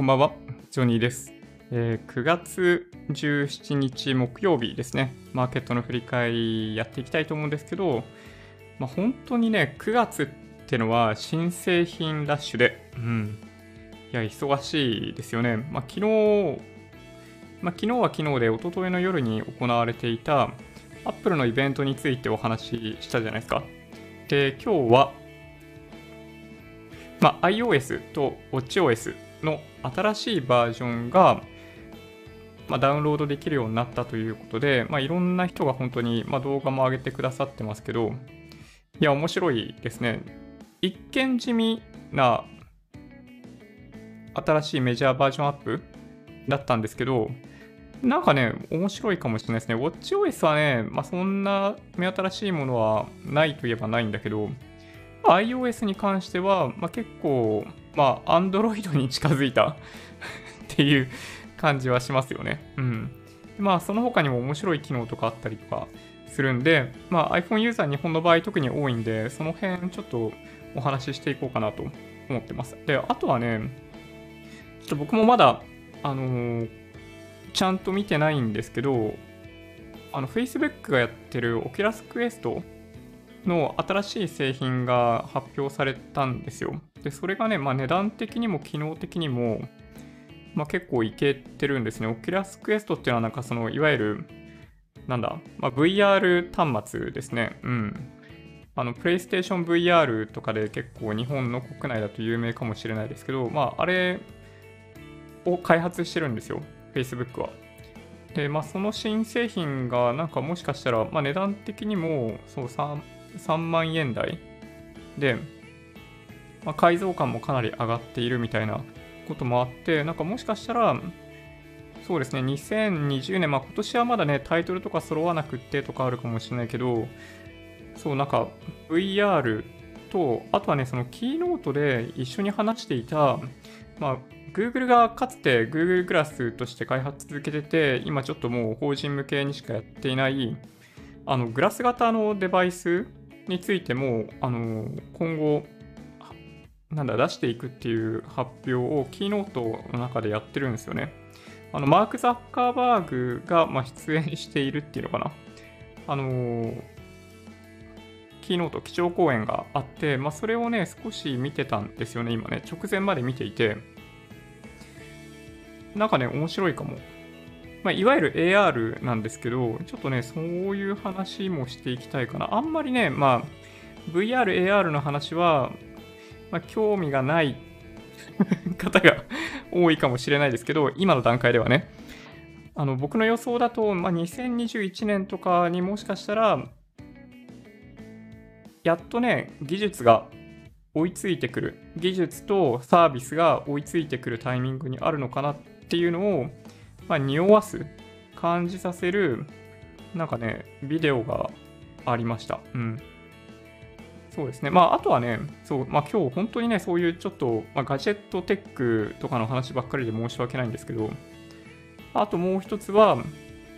こんばんは。ジョニーです。えー、9月17日木曜日ですね。マーケットの振り返りやっていきたいと思うんですけど、まあ、本当にね、9月ってのは新製品ラッシュで、うん。いや、忙しいですよね。まあ、昨日、まあ、昨日は昨日で、一昨日の夜に行われていた、Apple のイベントについてお話ししたじゃないですか。で、今日は、まあ、iOS と WatchOS の新しいバージョンが、まあ、ダウンロードできるようになったということで、まあ、いろんな人が本当に、まあ、動画も上げてくださってますけど、いや、面白いですね。一見地味な新しいメジャーバージョンアップだったんですけど、なんかね、面白いかもしれないですね。WatchOS はね、まあ、そんな目新しいものはないといえばないんだけど、iOS に関しては、まあ、結構、まあ、Android に近づいた っていう感じはしますよね。うん。まあ、その他にも面白い機能とかあったりとかするんで、まあ、iPhone ユーザー日本の場合特に多いんで、その辺ちょっとお話ししていこうかなと思ってます。で、あとはね、ちょっと僕もまだ、あのー、ちゃんと見てないんですけど、あの、Facebook がやってる Oculus Quest の新しい製品が発表されたんですよ。で、それがね、まあ、値段的にも機能的にも、まあ、結構いけてるんですね。Oculus Quest っていうのはなんかその、いわゆる、なんだ、まあ、VR 端末ですね。うん。あの、PlayStation VR とかで結構日本の国内だと有名かもしれないですけど、まあ、あれを開発してるんですよ。Facebook は。で、まあ、その新製品がなんかもしかしたら、まあ、値段的にも、そう、3、3万円台で、まあ、改造感もかなり上がっているみたいなこともあって、なんかもしかしたら、そうですね、2020年、まあ今年はまだね、タイトルとか揃わなくってとかあるかもしれないけど、そう、なんか VR と、あとはね、そのキーノートで一緒に話していた、まあ、Google がかつて Google グラスとして開発続けてて、今ちょっともう法人向けにしかやっていない、あの、グラス型のデバイスについても、あの、今後、なんだ、出していくっていう発表をキーノートの中でやってるんですよね。あの、マーク・ザッカーバーグが、ま、出演しているっていうのかな。あのキーノート、基調講演があって、まあ、それをね、少し見てたんですよね、今ね。直前まで見ていて、なんかね、面白いかも。まあ、いわゆる AR なんですけど、ちょっとね、そういう話もしていきたいかな。あんまりね、まあ、VR、AR の話は、まあ、興味がない 方が多いかもしれないですけど、今の段階ではね。あの僕の予想だと、まあ、2021年とかにもしかしたら、やっとね、技術が追いついてくる、技術とサービスが追いついてくるタイミングにあるのかなっていうのを、まあ、匂わす、感じさせる、なんかね、ビデオがありました。うん。そうですね。まあ、あとはね、そう、まあ今日本当にね、そういうちょっと、まあ、ガジェットテックとかの話ばっかりで申し訳ないんですけど、あともう一つは、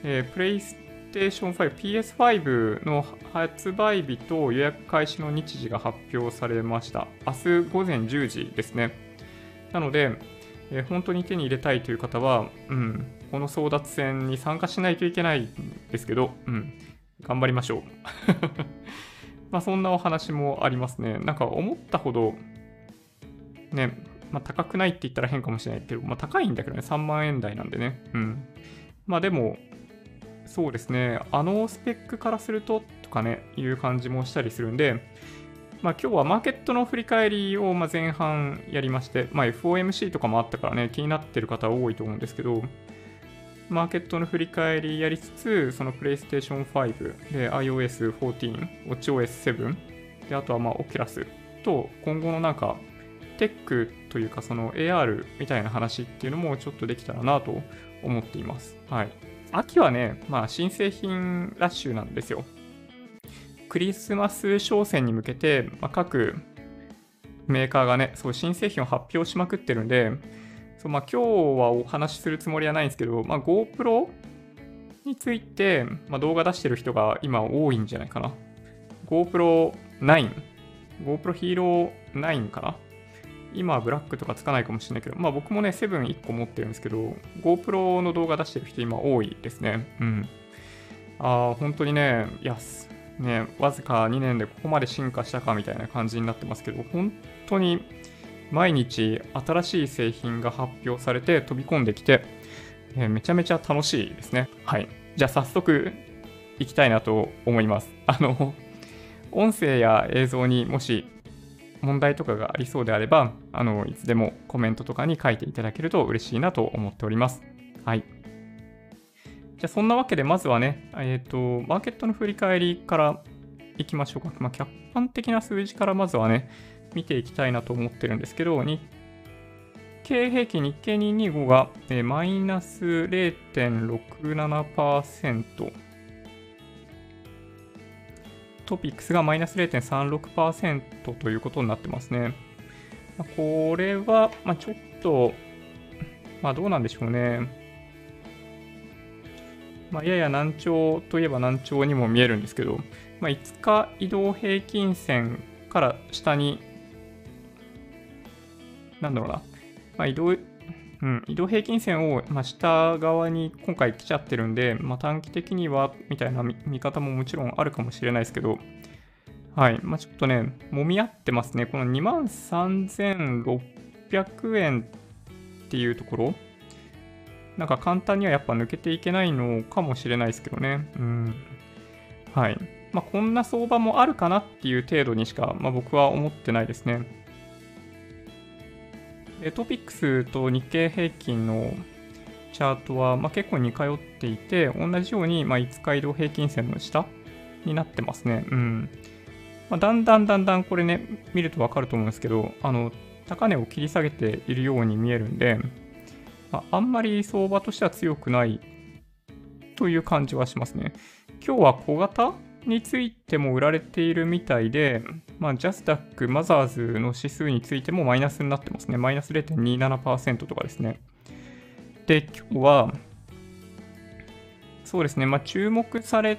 えー、プレイステーション5、PS5 の発売日と予約開始の日時が発表されました。明日午前10時ですね。なので、えー、本当に手に入れたいという方は、うん、この争奪戦に参加しないといけないんですけど、うん、頑張りましょう。まあそんなお話もありますね。なんか思ったほど、ね、まあ高くないって言ったら変かもしれないけど、まあ高いんだけどね、3万円台なんでね。うん。まあでも、そうですね、あのスペックからするととかね、いう感じもしたりするんで、まあ、今日はマーケットの振り返りをま前半やりまして、まあ、FOMC とかもあったからね、気になってる方多いと思うんですけど、マーケットの振り返りやりつつ、その PlayStation 5で iOS14、WatchOS7 で、あとはまあ Oculus と今後のなんかテックというかその AR みたいな話っていうのもちょっとできたらなと思っています。はい。秋はね、まあ新製品ラッシュなんですよ。クリスマス商戦に向けて、まあ、各メーカーがね、そう新製品を発表しまくってるんで、そうまあ、今日はお話しするつもりはないんですけど、まあ、GoPro について、まあ、動画出してる人が今多いんじゃないかな。GoPro 9、GoPro Hero 9かな今はブラックとかつかないかもしれないけど、まあ僕もね、セブン1個持ってるんですけど、GoPro の動画出してる人今多いですね。うん。ああ、本当にね、いや、ね、わずか2年でここまで進化したかみたいな感じになってますけど、本当に毎日新しい製品が発表されて飛び込んできて、えー、めちゃめちゃ楽しいですね。はい。じゃあ早速行きたいなと思います。あの、音声や映像にもし問題とかがありそうであれば、あの、いつでもコメントとかに書いていただけると嬉しいなと思っております。はい。じゃあそんなわけでまずはね、えっ、ー、と、マーケットの振り返りからいきましょうか。まあ、客観的な数字からまずはね、見ていきたいなと思ってるんですけど、日経平均、日経225が、マイナス0.67%、トピックスがマイナス0.36%ということになってますね。これは、まあ、ちょっと、まあどうなんでしょうね。まあ、やや難聴といえば難聴にも見えるんですけど、まあ、5日移動平均線から下に、なんだろうな、まあ、移動、うん、移動平均線を、ま下側に今回来ちゃってるんで、まあ、短期的にはみたいな見方ももちろんあるかもしれないですけど、はい。まあ、ちょっとね、揉み合ってますね。この2万3600円っていうところ。なんか簡単にはやっぱ抜けていけないのかもしれないですけどね。うん。はい。まあ、こんな相場もあるかなっていう程度にしか、まあ、僕は思ってないですね。トピックスと日経平均のチャートは、まあ、結構似通っていて、同じように、まあ、5日移動平均線の下になってますね。うん。まあ、だんだんだんだんこれね、見るとわかると思うんですけど、あの、高値を切り下げているように見えるんで、まあ、あんまり相場としては強くないという感じはしますね。今日は小型についても売られているみたいで、まあ、ジャスダック、マザーズの指数についてもマイナスになってますね。マイナス0.27%とかですね。で、今日は、そうですね、まあ、注目され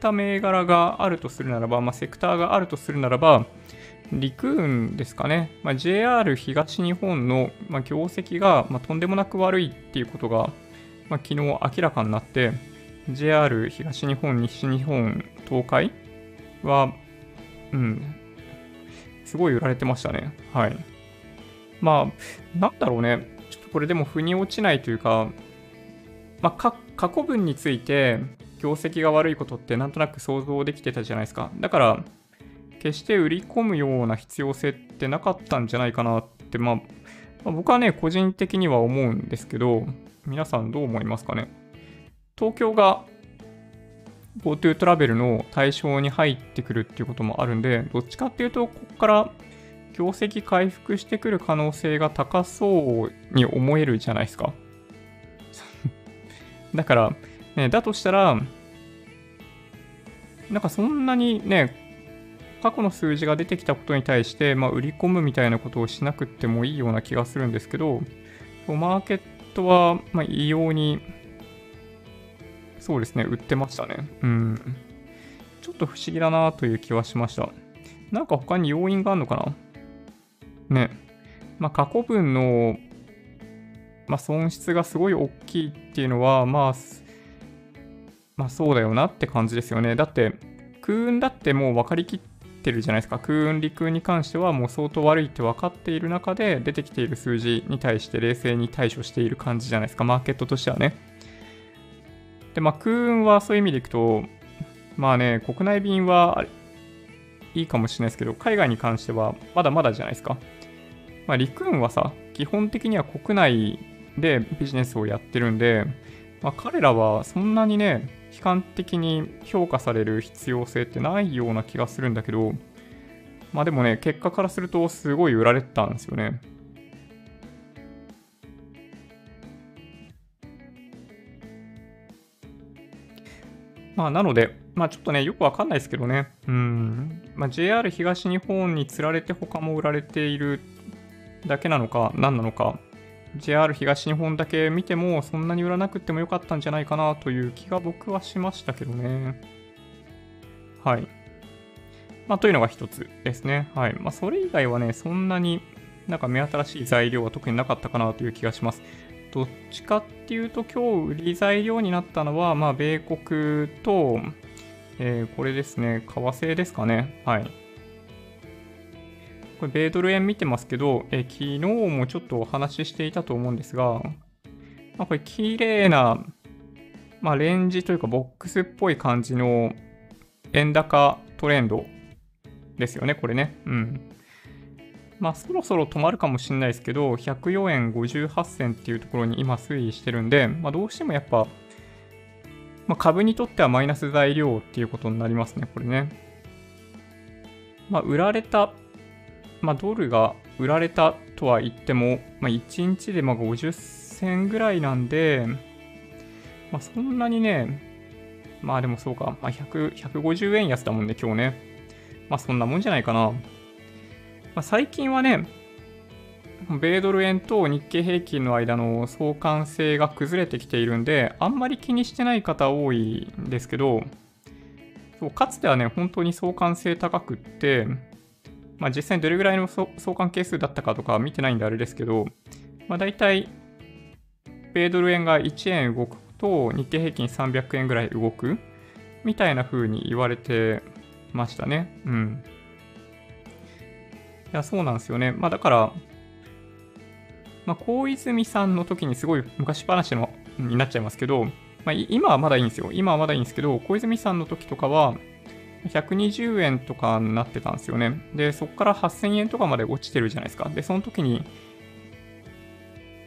た銘柄があるとするならば、まあ、セクターがあるとするならば、陸運ですかね、まあ、JR 東日本の、ま、業績が、ま、とんでもなく悪いっていうことが、ま、昨日明らかになって、JR 東日本、西日本、東海は、うん、すごい売られてましたね。はい。まあ、なんだろうね。ちょっとこれでも腑に落ちないというか、まあ、過去分について業績が悪いことってなんとなく想像できてたじゃないですか。だから、決して売り込むような必要性ってなかったんじゃないかなって、まあ、まあ、僕はね、個人的には思うんですけど、皆さんどう思いますかね東京が GoTo トラベルの対象に入ってくるっていうこともあるんで、どっちかっていうと、ここから業績回復してくる可能性が高そうに思えるじゃないですか。だから、ね、だとしたら、なんかそんなにね、過去の数字が出てきたことに対して、まあ、売り込むみたいなことをしなくてもいいような気がするんですけど、マーケットは、ま、異様に、そうですね、売ってましたね。うん。ちょっと不思議だなという気はしました。なんか他に要因があるのかな？ね。まあ、過去分の、まあ、損失がすごい大きいっていうのは、まあ、まあそうだよなって感じですよね。だって、空運だってもう分かりきってるじゃないですか。空運陸運に関してはもう相当悪いって分かっている中で出てきている数字に対して冷静に対処している感じじゃないですか。マーケットとしてはね。で、まあ空運はそういう意味でいくと、まあね、国内便はいいかもしれないですけど、海外に関してはまだまだじゃないですか。まあ陸運はさ、基本的には国内でビジネスをやってるんで、まあ、彼らはそんなにね、悲観的に評価される必要性ってないような気がするんだけど、まあでもね、結果からするとすごい売られてたんですよね。まあなので、まあちょっとね、よくわかんないですけどね。うん。まあ JR 東日本につられて他も売られているだけなのか、何なのか、JR 東日本だけ見てもそんなに売らなくてもよかったんじゃないかなという気が僕はしましたけどね。はい。まあ、というのが一つですね。はい。まあ、それ以外はね、そんなになんか目新しい材料は特になかったかなという気がします。どっちかっていうと、今日売り材料になったのは、まあ、米国と、えー、これですね、為替ですかね。はい。これ、米ドル円見てますけど、えー、昨日もちょっとお話ししていたと思うんですが、まあ、これ、綺麗な、まあ、レンジというか、ボックスっぽい感じの円高トレンドですよね、これね。うん。まあ、そろそろ止まるかもしれないですけど、104円58銭っていうところに今推移してるんで、まあ、どうしてもやっぱ、まあ、株にとってはマイナス材料っていうことになりますね、これね。まあ、売られた、まあ、ドルが売られたとは言っても、まあ、1日でまあ50銭ぐらいなんで、まあ、そんなにね、まあでもそうか、まあ、100 150円安だもんね、今日ね。まあそんなもんじゃないかな。まあ、最近はね、米ドル円と日経平均の間の相関性が崩れてきているんで、あんまり気にしてない方多いんですけど、そうかつてはね、本当に相関性高くって、まあ、実際にどれぐらいの相関係数だったかとか見てないんであれですけど、まあ、大体、米ドル円が1円動くと日経平均300円ぐらい動くみたいな風に言われてましたね。うん。いや、そうなんですよね。まあだから、まあ、小泉さんの時にすごい昔話のになっちゃいますけど、まあ、今はまだいいんですよ。今はまだいいんですけど、小泉さんの時とかは、120円とかになってたんですよね。で、そこから8000円とかまで落ちてるじゃないですか。で、その時に、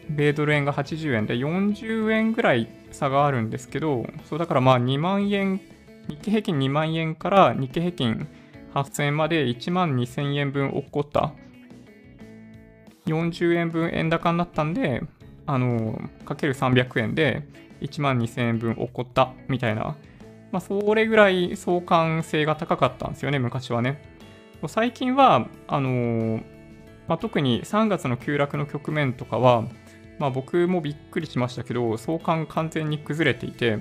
米ドル円が80円で40円ぐらい差があるんですけど、そうだからまあ2万円、日経平均2万円から日経平均8000円まで1万2000円分起こった。40円分円高になったんで、あの、かける300円で1万2000円分起こったみたいな。まあ、それぐらい相関性が高かったんですよね、昔はね。最近は、あのまあ、特に3月の急落の局面とかは、まあ、僕もびっくりしましたけど、相関完全に崩れていて、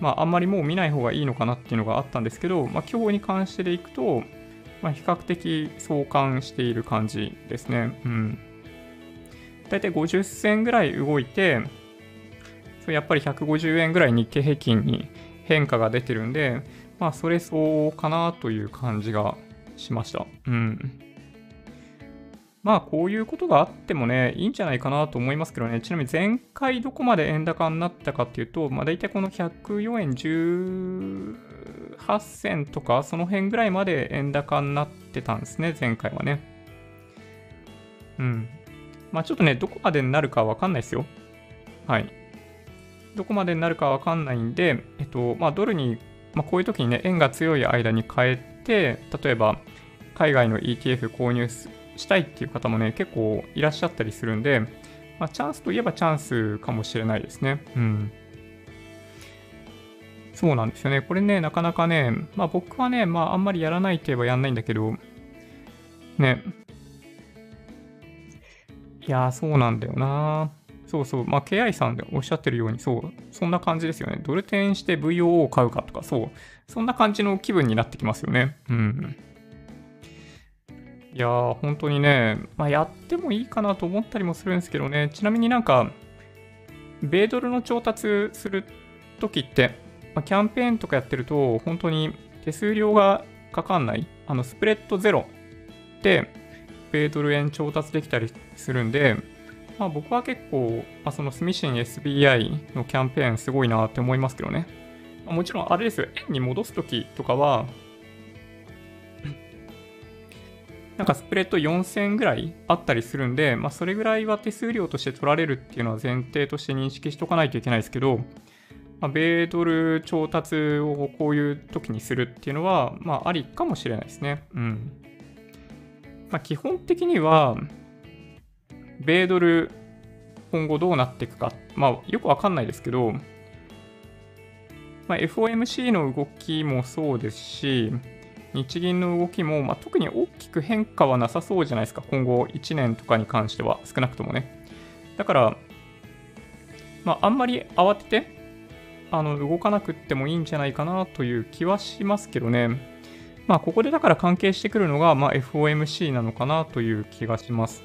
まあ、あんまりもう見ない方がいいのかなっていうのがあったんですけど、まあ、今日に関してでいくと、まあ、比較的相関している感じですね。うん。だいたい50銭ぐらい動いて、そやっぱり150円ぐらい日経平均に変化が出てるんで、まあ、それそうかなという感じがしました。うん。まあ、こういうことがあってもね、いいんじゃないかなと思いますけどね。ちなみに前回どこまで円高になったかっていうと、まあ、大体この104円18銭とか、その辺ぐらいまで円高になってたんですね、前回はね。うん。まあ、ちょっとね、どこまでになるかわかんないですよ。はい。どこまでになるかわかんないんで、えっと、まあ、ドルに、まあ、こういう時にね、円が強い間に変えて、例えば、海外の ETF 購入したいっていう方もね、結構いらっしゃったりするんで、まあ、チャンスといえばチャンスかもしれないですね。うん。そうなんですよね。これね、なかなかね、まあ僕はね、まああんまりやらないといえばやんないんだけど、ね。いやー、そうなんだよな。そうそう。まあ KI さんでおっしゃってるように、そう、そんな感じですよね。ドル転して VOO を買うかとか、そう。そんな感じの気分になってきますよね。うん。いやー、本当にね、まあ、やってもいいかなと思ったりもするんですけどね、ちなみになんか、米ドルの調達するときって、まあ、キャンペーンとかやってると、本当に手数料がかかんない、あの、スプレッドゼロで、米ドル円調達できたりするんで、まあ、僕は結構、まあ、そのスミシン SBI のキャンペーンすごいなって思いますけどね。もちろんあれですよ、円に戻すときとかは、なんかスプレッド4000ぐらいあったりするんで、まあ、それぐらいは手数料として取られるっていうのは前提として認識しとかないといけないですけど、まあ、米ドル調達をこういう時にするっていうのは、まあ、ありかもしれないですね。うん。まあ、基本的には、米ドル今後どうなっていくか、まあ、よくわかんないですけど、まあ、FOMC の動きもそうですし、日銀の動きも、まあ、特に大きく変化はなさそうじゃないですか、今後1年とかに関しては、少なくともね。だから、まあ、あんまり慌てて、あの動かなくってもいいんじゃないかなという気はしますけどね。まあ、ここでだから関係してくるのが、まあ、FOMC なのかなという気がします。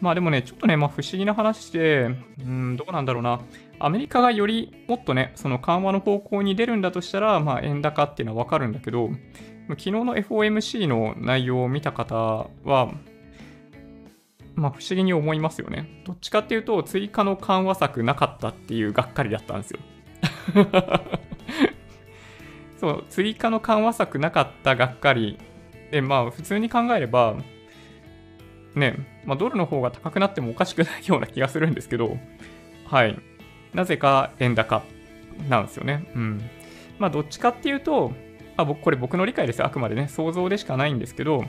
まあでもね、ちょっとね、まあ不思議な話で、うん、どうなんだろうな。アメリカがよりもっとね、その緩和の方向に出るんだとしたら、まあ円高っていうのはわかるんだけど、昨日の FOMC の内容を見た方は、まあ不思議に思いますよね。どっちかっていうと、追加の緩和策なかったっていうがっかりだったんですよ。そう、追加の緩和策なかったがっかり。で、まあ普通に考えれば、ね、まあ、ドルの方が高くなってもおかしくないような気がするんですけど、はい。なぜか円高なんですよね。うん。まあ、どっちかっていうと、まあ、僕、これ僕の理解ですよ。あくまでね、想像でしかないんですけど、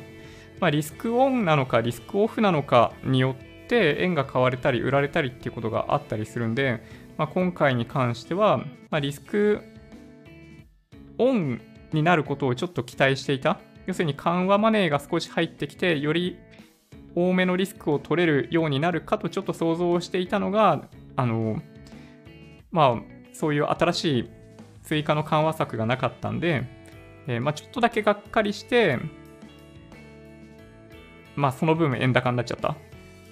まあ、リスクオンなのか、リスクオフなのかによって、円が買われたり、売られたりっていうことがあったりするんで、まあ、今回に関しては、まあ、リスクオンになることをちょっと期待していた。要するに緩和マネーが少し入ってきて、より多めのリスクを取れるようになるかとちょっと想像していたのが、あの、まあ、そういう新しい追加の緩和策がなかったんで、えー、まあ、ちょっとだけがっかりして、まあ、その分円高になっちゃった。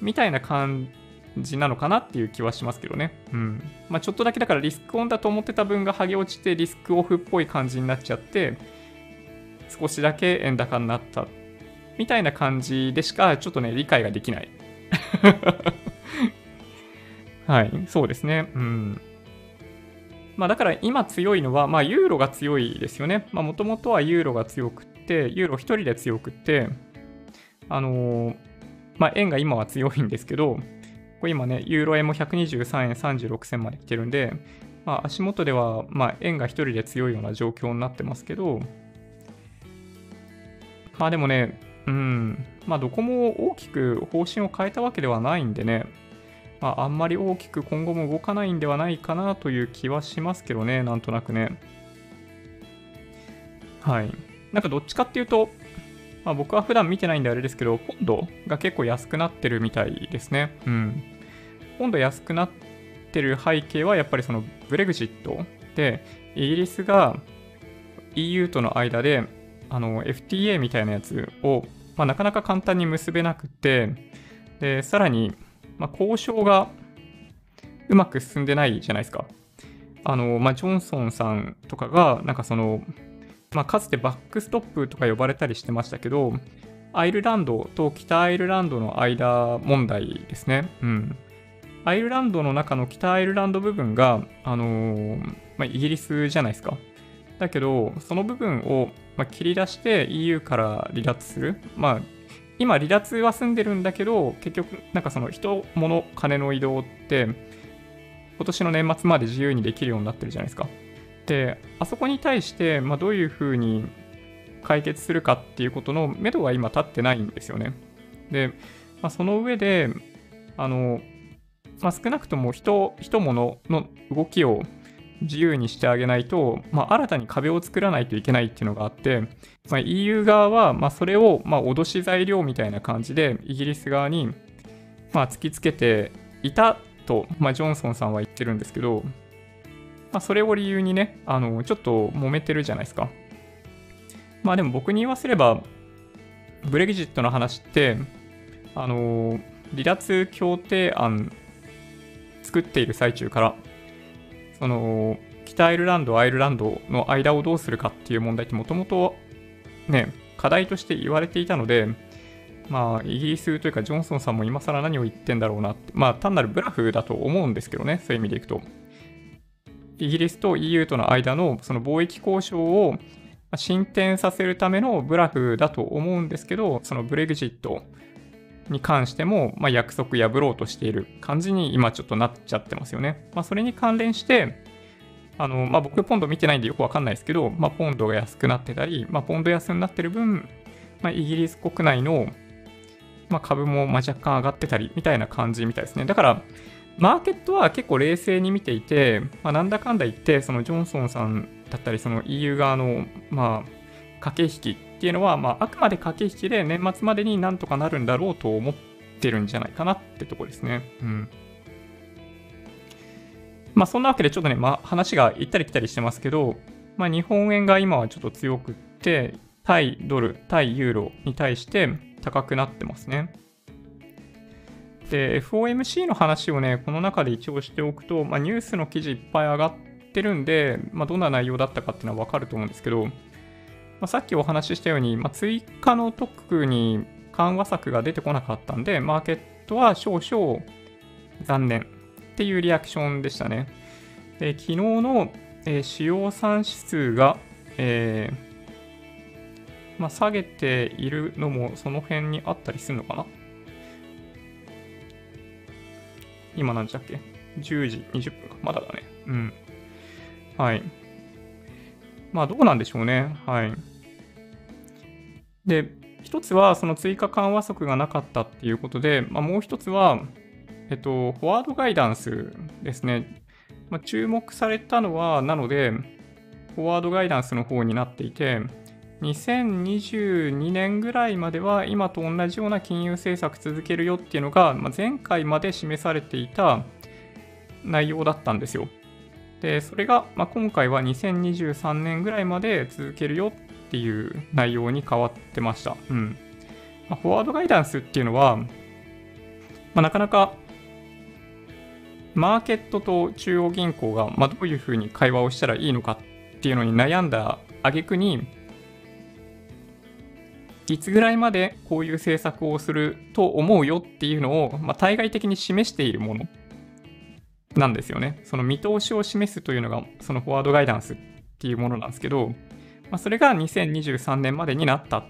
みたいな感じなのかなっていう気はしますけどね。うん。まあ、ちょっとだけだからリスクオンだと思ってた分が剥げ落ちてリスクオフっぽい感じになっちゃって、少しだけ円高になったみたいな感じでしかちょっとね、理解ができない。はい、そうですね。うん。まあだから今強いのは、まあユーロが強いですよね。もともとはユーロが強くって、ユーロ1人で強くって、あのー、まあ円が今は強いんですけど、これ今ね、ユーロ円も123円36銭まで来てるんで、まあ足元では、まあ円が1人で強いような状況になってますけど、まあでもね、うん。まあ、どこも大きく方針を変えたわけではないんでね、まあ、あんまり大きく今後も動かないんではないかなという気はしますけどね、なんとなくね。はい。なんかどっちかっていうと、まあ、僕は普段見てないんであれですけど、ポンドが結構安くなってるみたいですね。うん。ポンド安くなってる背景はやっぱりそのブレグジットで、イギリスが EU との間であの FTA みたいなやつをまあ、なかなか簡単に結べなくて、で、さらに、まあ、交渉がうまく進んでないじゃないですか。あの、まあ、ジョンソンさんとかが、なんかその、まあ、かつてバックストップとか呼ばれたりしてましたけど、アイルランドと北アイルランドの間問題ですね。うん。アイルランドの中の北アイルランド部分が、あのー、まあ、イギリスじゃないですか。だけど、その部分をまあ、切り出して EU から離脱する。まあ、今離脱は済んでるんだけど、結局、なんかその人、物、金の移動って、今年の年末まで自由にできるようになってるじゃないですか。で、あそこに対して、まあ、どういうふうに解決するかっていうことの目処が今立ってないんですよね。で、まあ、その上で、あの、まあ、少なくとも人、人物の動きを自由にしてあげないと、まあ、新たに壁を作らないといけないっていうのがあって、まあ、EU 側は、まあ、それを、まあ、脅し材料みたいな感じで、イギリス側に、まあ、突きつけていたと、まあ、ジョンソンさんは言ってるんですけど、まあ、それを理由にね、あの、ちょっと揉めてるじゃないですか。まあでも僕に言わせれば、ブレグジットの話って、あの、離脱協定案作っている最中から、その北アイルランド、アイルランドの間をどうするかっていう問題ってもともとね、課題として言われていたので、まあ、イギリスというかジョンソンさんも今更何を言ってんだろうなって、まあ、単なるブラフだと思うんですけどね、そういう意味でいくと。イギリスと EU との間のその貿易交渉を進展させるためのブラフだと思うんですけど、そのブレグジットに関しても、まあ、約束破ろうとしている感じに今ちょっとなっちゃってますよね。まあ、それに関連して、あの、まあ、僕ポンド見てないんでよくわかんないですけど、まあ、ポンドが安くなってたり、まあ、ポンド安になってる分、まあ、イギリス国内の、まあ、株もま若干上がってたりみたいな感じみたいですね。だから、マーケットは結構冷静に見ていて、まあ、なんだかんだ言って、そのジョンソンさんだったり、その EU 側の、まあ、駆け引きっていうのは、まあ、あくまで駆け引きで年末までになんとかなるんだろうと思ってるんじゃないかなってとこですね。うん。まあ、そんなわけでちょっとね、まあ、話が行ったり来たりしてますけど、まあ、日本円が今はちょっと強くって、対ドル、対ユーロに対して高くなってますね。で、FOMC の話をね、この中で一応しておくと、まあ、ニュースの記事いっぱい上がってるんで、まあ、どんな内容だったかっていうのはわかると思うんですけど、まあ、さっきお話ししたように、まあ、追加の特に緩和策が出てこなかったんで、マーケットは少々残念っていうリアクションでしたね。で昨日の、えー、主要産指数が、えー、まあ、下げているのもその辺にあったりするのかな？今何時だっけ ?10 時20分か。まだだね。うん。はい。まあどうなんでしょうね。はい。で、一つはその追加緩和則がなかったっていうことで、まあ、もう一つは、えっと、フォワードガイダンスですね。まあ、注目されたのは、なので、フォワードガイダンスの方になっていて、2022年ぐらいまでは今と同じような金融政策続けるよっていうのが、まあ、前回まで示されていた内容だったんですよ。で、それが、まあ、今回は2023年ぐらいまで続けるよっていう内容に変わってました。うん。まあ、フォワードガイダンスっていうのは、まあ、なかなかマーケットと中央銀行が、まあ、どういうふうに会話をしたらいいのかっていうのに悩んだ挙句に、いつぐらいまでこういう政策をすると思うよっていうのを、まあ、対外的に示しているものなんですよね。その見通しを示すというのが、そのフォワードガイダンスっていうものなんですけど、まあ、それが2023年までになったっ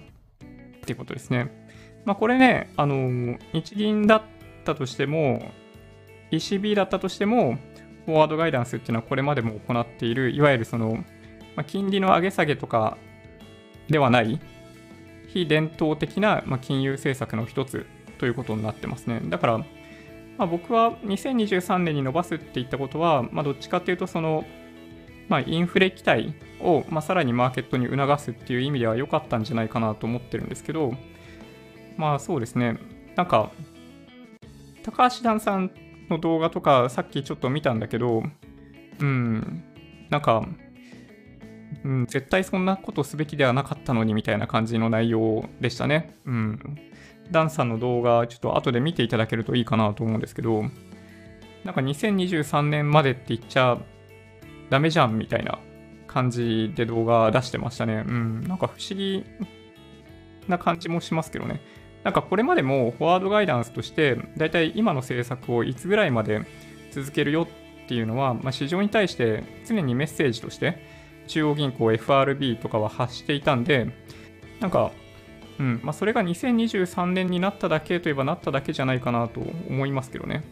ていうことですね。まあ、これね、あの、日銀だったとしても、ECB だったとしても、フォワードガイダンスっていうのはこれまでも行っている、いわゆるその、まあ、金利の上げ下げとかではない非伝統的な、ま金融政策の一つということになってますね。だから、まあ、僕は2023年に伸ばすって言ったことは、まあ、どっちかっていうと、その、まあ、インフレ期待を、まあ、さらにマーケットに促すっていう意味では良かったんじゃないかなと思ってるんですけど、まあそうですね、なんか、高橋段さんの動画とかさっきちょっと見たんだけど、うん、なんか、うん、絶対そんなことすべきではなかったのにみたいな感じの内容でしたね。うん。ダンさんの動画、ちょっと後で見ていただけるといいかなと思うんですけど、なんか2023年までって言っちゃダメじゃんみたいな感じで動画出してましたね。うん。なんか不思議な感じもしますけどね。なんかこれまでもフォワードガイダンスとして、だいたい今の政策をいつぐらいまで続けるよっていうのは、まあ、市場に対して常にメッセージとして、中央銀行 FRB とかは発していたんで、なんか、うんまあ、それが2023年になっただけといえばなっただけじゃないかなと思いますけどね。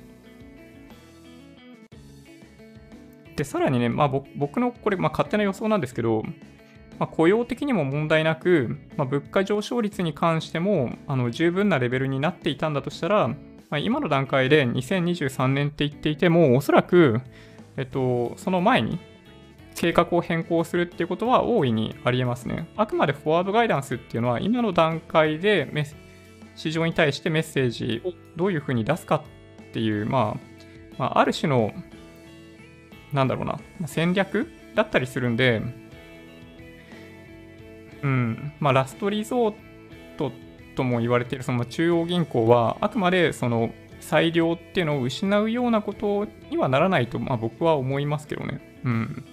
で、さらにね、まあ、僕のこれ、まあ、勝手な予想なんですけど、まあ、雇用的にも問題なく、まあ、物価上昇率に関してもあの十分なレベルになっていたんだとしたら、まあ、今の段階で2023年って言っていても、おそらく、えっと、その前に計画を変更するっていうことは大いにありえますね。あくまでフォワードガイダンスっていうのは今の段階で市場に対してメッセージをどういうふうに出すかっていう、まあ、まあ、ある種の、なんだろうな、戦略だったりするんで、うん、まあ、ラストリゾートとも言われているその中央銀行は、あくまでその裁量っていうのを失うようなことにはならないと、まあ、僕は思いますけどね。うん。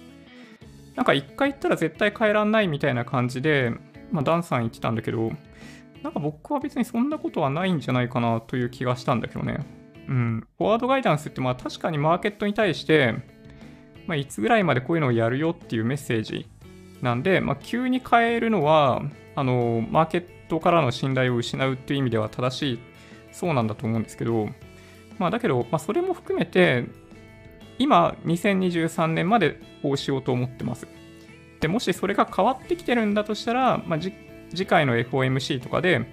なんか一回言ったら絶対変えらんないみたいな感じで、まあ、ダンさん言ってたんだけど、なんか僕は別にそんなことはないんじゃないかなという気がしたんだけどね。うん。フォワードガイダンスってまあ確かにマーケットに対して、まあ、いつぐらいまでこういうのをやるよっていうメッセージなんで、まあ、急に変えるのは、あの、マーケットからの信頼を失うっていう意味では正しい、そうなんだと思うんですけど、まあ、だけど、まあ、それも含めて、今、2023年までこうしようと思ってます。で、もしそれが変わってきてるんだとしたら、まあ、次回の FOMC とかで、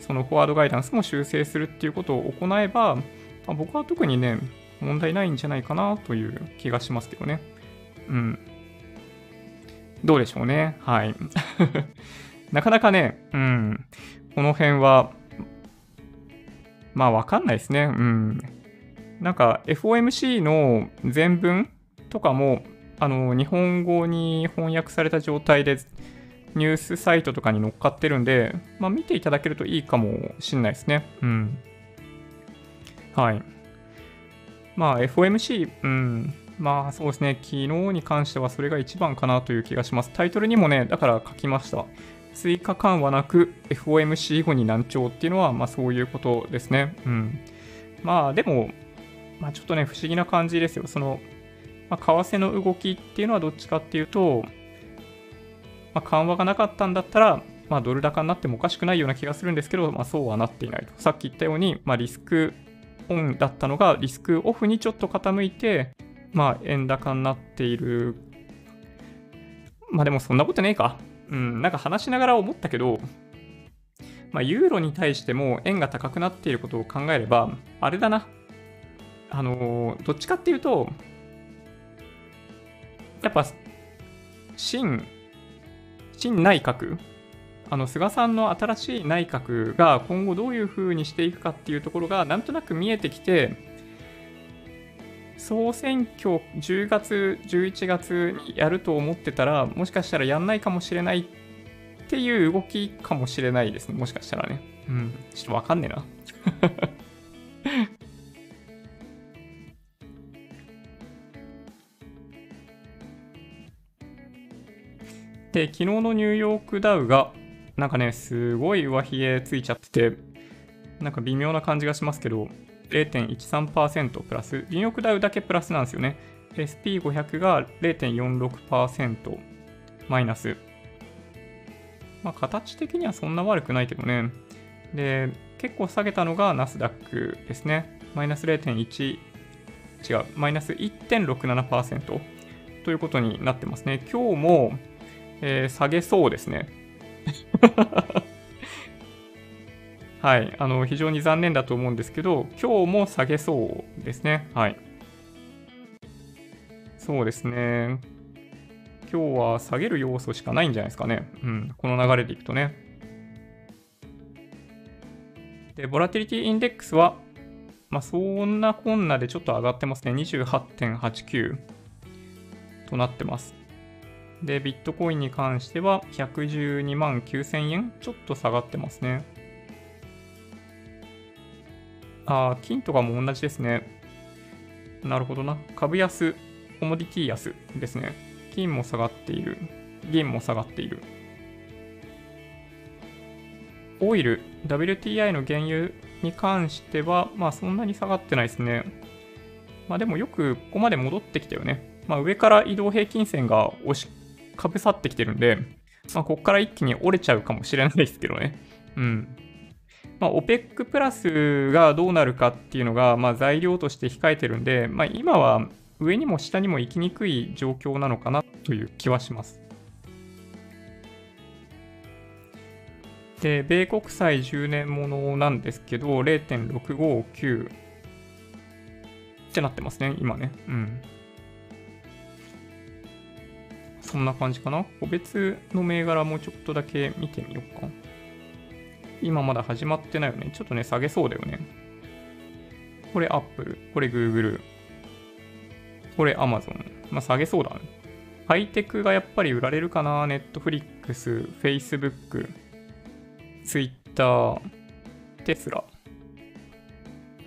そのフォワードガイダンスも修正するっていうことを行えば、まあ、僕は特にね、問題ないんじゃないかなという気がしますけどね。うん。どうでしょうね。はい。なかなかね、うん。この辺は、まあわかんないですね。うん。なんか FOMC の全文とかも、あの、日本語に翻訳された状態でニュースサイトとかに載っかってるんで、まあ見ていただけるといいかもしんないですね。うん。はい。まあ、FOMC、うん。まあ、そうですね。昨日に関してはそれが一番かなという気がします。タイトルにもね、だから書きました。追加緩和なく FOMC 後に難聴っていうのは、まあそういうことですね。うん。まあでも、まあちょっとね、不思議な感じですよ。その、まあ、為替の動きっていうのはどっちかっていうと、まあ、緩和がなかったんだったら、まあ、ドル高になってもおかしくないような気がするんですけど、まあ、そうはなっていないと。さっき言ったように、まあ、リスクオンだったのがリスクオフにちょっと傾いて、まあ、円高になっている。まあでもそんなことねえか。うん、なんか話しながら思ったけど、まあ、ユーロに対しても円が高くなっていることを考えれば、あれだな。あのー、どっちかっていうと、やっぱ、新、新内閣あの菅さんの新しい内閣が今後どういうふうにしていくかっていうところがなんとなく見えてきて総選挙10月11月にやると思ってたらもしかしたらやんないかもしれないっていう動きかもしれないですね。もしかしたらね。うん。ちょっとわかんねえな。で昨日のニューヨークダウがなんかね、すごい上髭ついちゃってて、なんか微妙な感じがしますけど、0.13%プラス、ニューヨークダウだけプラスなんですよね。SP500 が0.46%マイナス。まあ、形的にはそんな悪くないけどね。で、結構下げたのがナスダックですね。マイナス0.1、違う、マイナス1.67%ということになってますね。今日も、えー、下げそうですね。はい、あの非常に残念だと思うんですけど、今日も下げそうですね。はい。そうですね。今日は下げる要素しかないんじゃないですかね。うん、この流れでいくとね。で、ボラティリティインデックスは、まあ、そんなこんなでちょっと上がってますね。28.89となってます。で、ビットコインに関しては112万9000円ちょっと下がってますね。ああ、金とかも同じですね。なるほどな。株安、コモディティ安ですね。金も下がっている。銀も下がっている。オイル、WTI の原油に関しては、まあそんなに下がってないですね。まあでもよくここまで戻ってきたよね。まあ上から移動平均線が押しかぶさってきてるんで、まあ、ここから一気に折れちゃうかもしれないですけどね。うん。まあ、OPEC プラスがどうなるかっていうのが、まあ、材料として控えてるんで、まあ、今は上にも下にも行きにくい状況なのかなという気はします。で、米国債10年ものなんですけど、0.659ってなってますね、今ね。うん。そんな感じかな？個別の銘柄もちょっとだけ見てみようか。今まだ始まってないよね。ちょっとね、下げそうだよね。これ Apple、これ Google、これ Amazon。まあ下げそうだね。ハイテクがやっぱり売られるかな？Netflix、Facebook、Twitter、テスラ、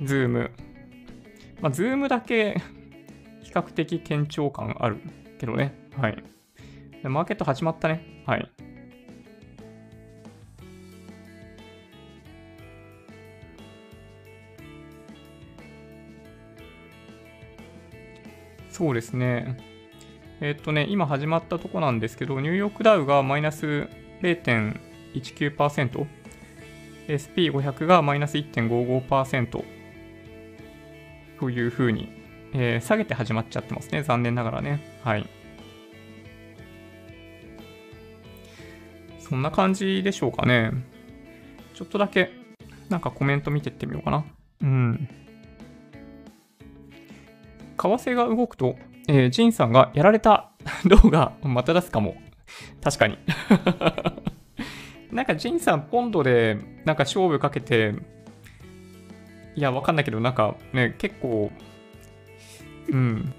Zoom。まあ Zoom だけ比較的堅調感あるけどね。はい。マーケット始まったね。はい。そうですね。えっ、とね、今始まったとこなんですけど、ニューヨークダウがマイナス0.19%、SP500 がマイナス1.55%というふうに、えー、下げて始まっちゃってますね。残念ながらね。はい。そんな感じでしょうかね。ちょっとだけ、なんかコメント見てってみようかな。うん。為替が動くと、えー、ジンさんがやられた 動画また出すかも。確かに なんかジンさんポンドでなんか勝負かけて、いや、わかんないけど、なんかね、結構、うん。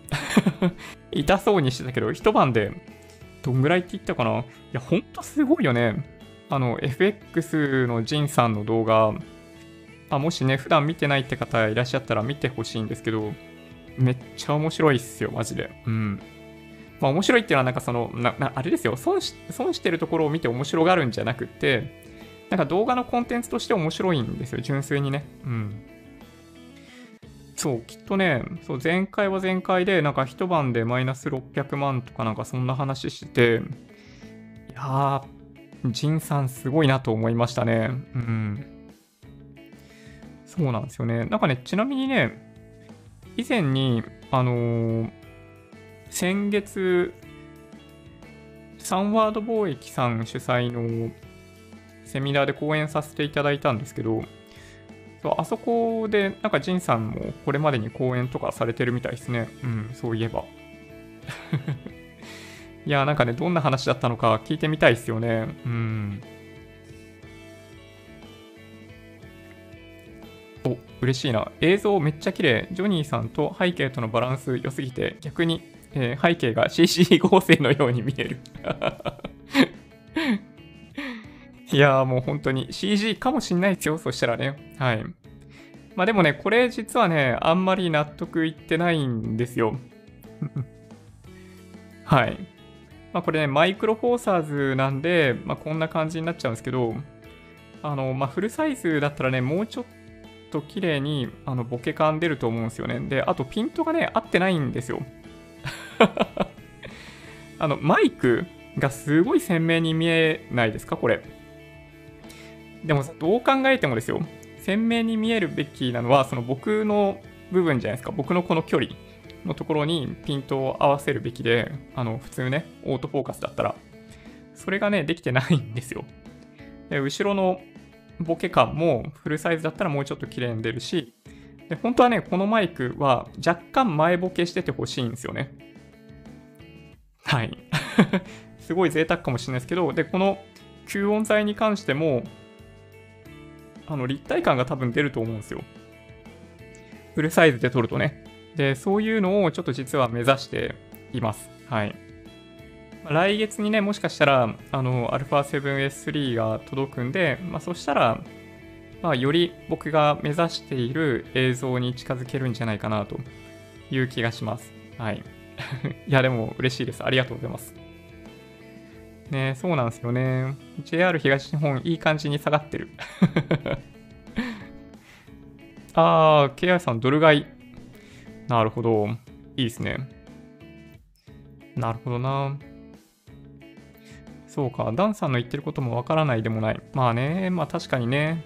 痛そうにしてたけど、一晩でどんぐらいって言ったかな？いや、ほんとすごいよね。あの、FX のジンさんの動画、あもしね、普段見てないって方いらっしゃったら見てほしいんですけど、めっちゃ面白いっすよ、マジで。うん。まあ面白いっていうのはなんかその、なあれですよ損し、損してるところを見て面白がるんじゃなくって、なんか動画のコンテンツとして面白いんですよ、純粋にね。うん。そう、きっとね、そう前回は前回で、なんか一晩でマイナス600万とかなんかそんな話してて、いやー、ジンさんすごいなと思いましたね。うん。そうなんですよね。なんかね、ちなみにね、以前に、あのー、先月、サンワード貿易さん主催のセミナーで講演させていただいたんですけど、あそこで、なんかジンさんもこれまでに講演とかされてるみたいですね。うん、そういえば。いや、なんかね、どんな話だったのか聞いてみたいですよね。うん。お、嬉しいな。映像めっちゃ綺麗。ジョニーさんと背景とのバランス良すぎて、逆に、えー、背景が CC 合成のように見える。いやーもう本当に CG かもしんないですよ。そしたらね。はい。まあでもね、これ実はね、あんまり納得いってないんですよ。はい。まあこれね、マイクロフォーサーズなんで、まあこんな感じになっちゃうんですけど、あの、まあフルサイズだったらね、もうちょっと綺麗にあのボケ感出ると思うんですよね。で、あとピントがね、合ってないんですよ。あの、マイクがすごい鮮明に見えないですかこれ。でもどう考えてもですよ、鮮明に見えるべきなのは、その僕の部分じゃないですか。僕のこの距離のところにピントを合わせるべきで、あの、普通ね、オートフォーカスだったら。それがね、できてないんですよ。で後ろのボケ感もフルサイズだったらもうちょっと綺麗に出るし、で本当はね、このマイクは若干前ボケしててほしいんですよね。はい。すごい贅沢かもしれないですけど、で、この吸音材に関しても、あの立体感が多分出ると思うんですよ。フルサイズで撮るとね。で、そういうのをちょっと実は目指しています。はい。来月にね、もしかしたら、あの、α7S3 が届くんで、まあ、そしたら、まあ、より僕が目指している映像に近づけるんじゃないかなという気がします。はい。いや、でも嬉しいです。ありがとうございます。ねそうなんですよね。JR 東日本、いい感じに下がってる。あー、KI さん、ドル買い？なるほど。いいですね。なるほどな。そうか、ダンさんの言ってることもわからないでもない。まあね、まあ確かにね。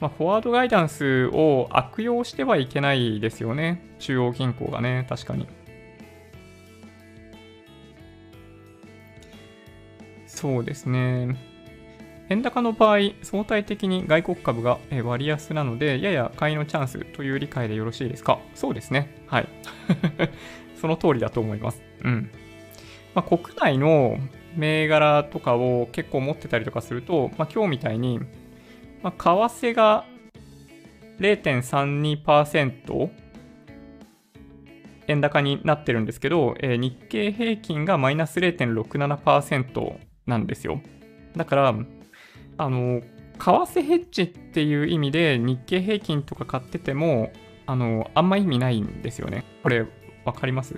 まあ、フォワードガイダンスを悪用してはいけないですよね。中央銀行がね、確かに。そうですね。円高の場合、相対的に外国株が割安なので、やや買いのチャンスという理解でよろしいですか？そうですね。はい。その通りだと思います。うん。まあ、国内の銘柄とかを結構持ってたりとかすると、まあ、今日みたいに、まあ、為替が0.32%円高になってるんですけど、えー、日経平均がマイナス0.67%なんですよ。だから、あの、為替ヘッジっていう意味で日経平均とか買ってても、あの、あんま意味ないんですよね。これ、わかります？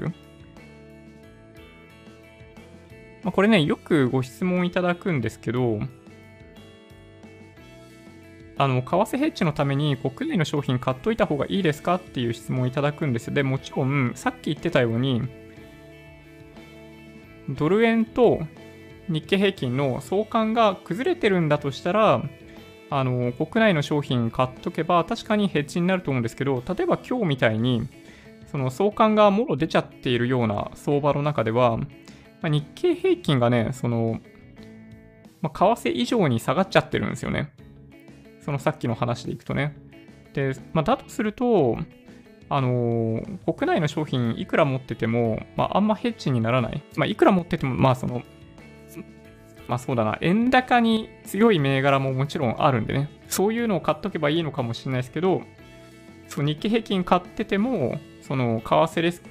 まあ、これね、よくご質問いただくんですけど、あの、為替ヘッジのために国内の商品買っといた方がいいですかっていう質問いただくんです。で、もちろん、さっき言ってたように、ドル円と日経平均の相関が崩れてるんだとしたら、あの、国内の商品買っとけば確かにヘッジになると思うんですけど、例えば今日みたいに、その相関がもろ出ちゃっているような相場の中では、まあ、日経平均がね、その、まあ、為替以上に下がっちゃってるんですよね。そのさっきの話でいくとね。で、まあ、だとすると、あのー、国内の商品いくら持ってても、まあ、あんまヘッジにならない。まあ、いくら持ってても、まあ、その、まあそうだな、円高に強い銘柄ももちろんあるんでね、そういうのを買っとけばいいのかもしれないですけど、そう日経平均買ってても、その為替リス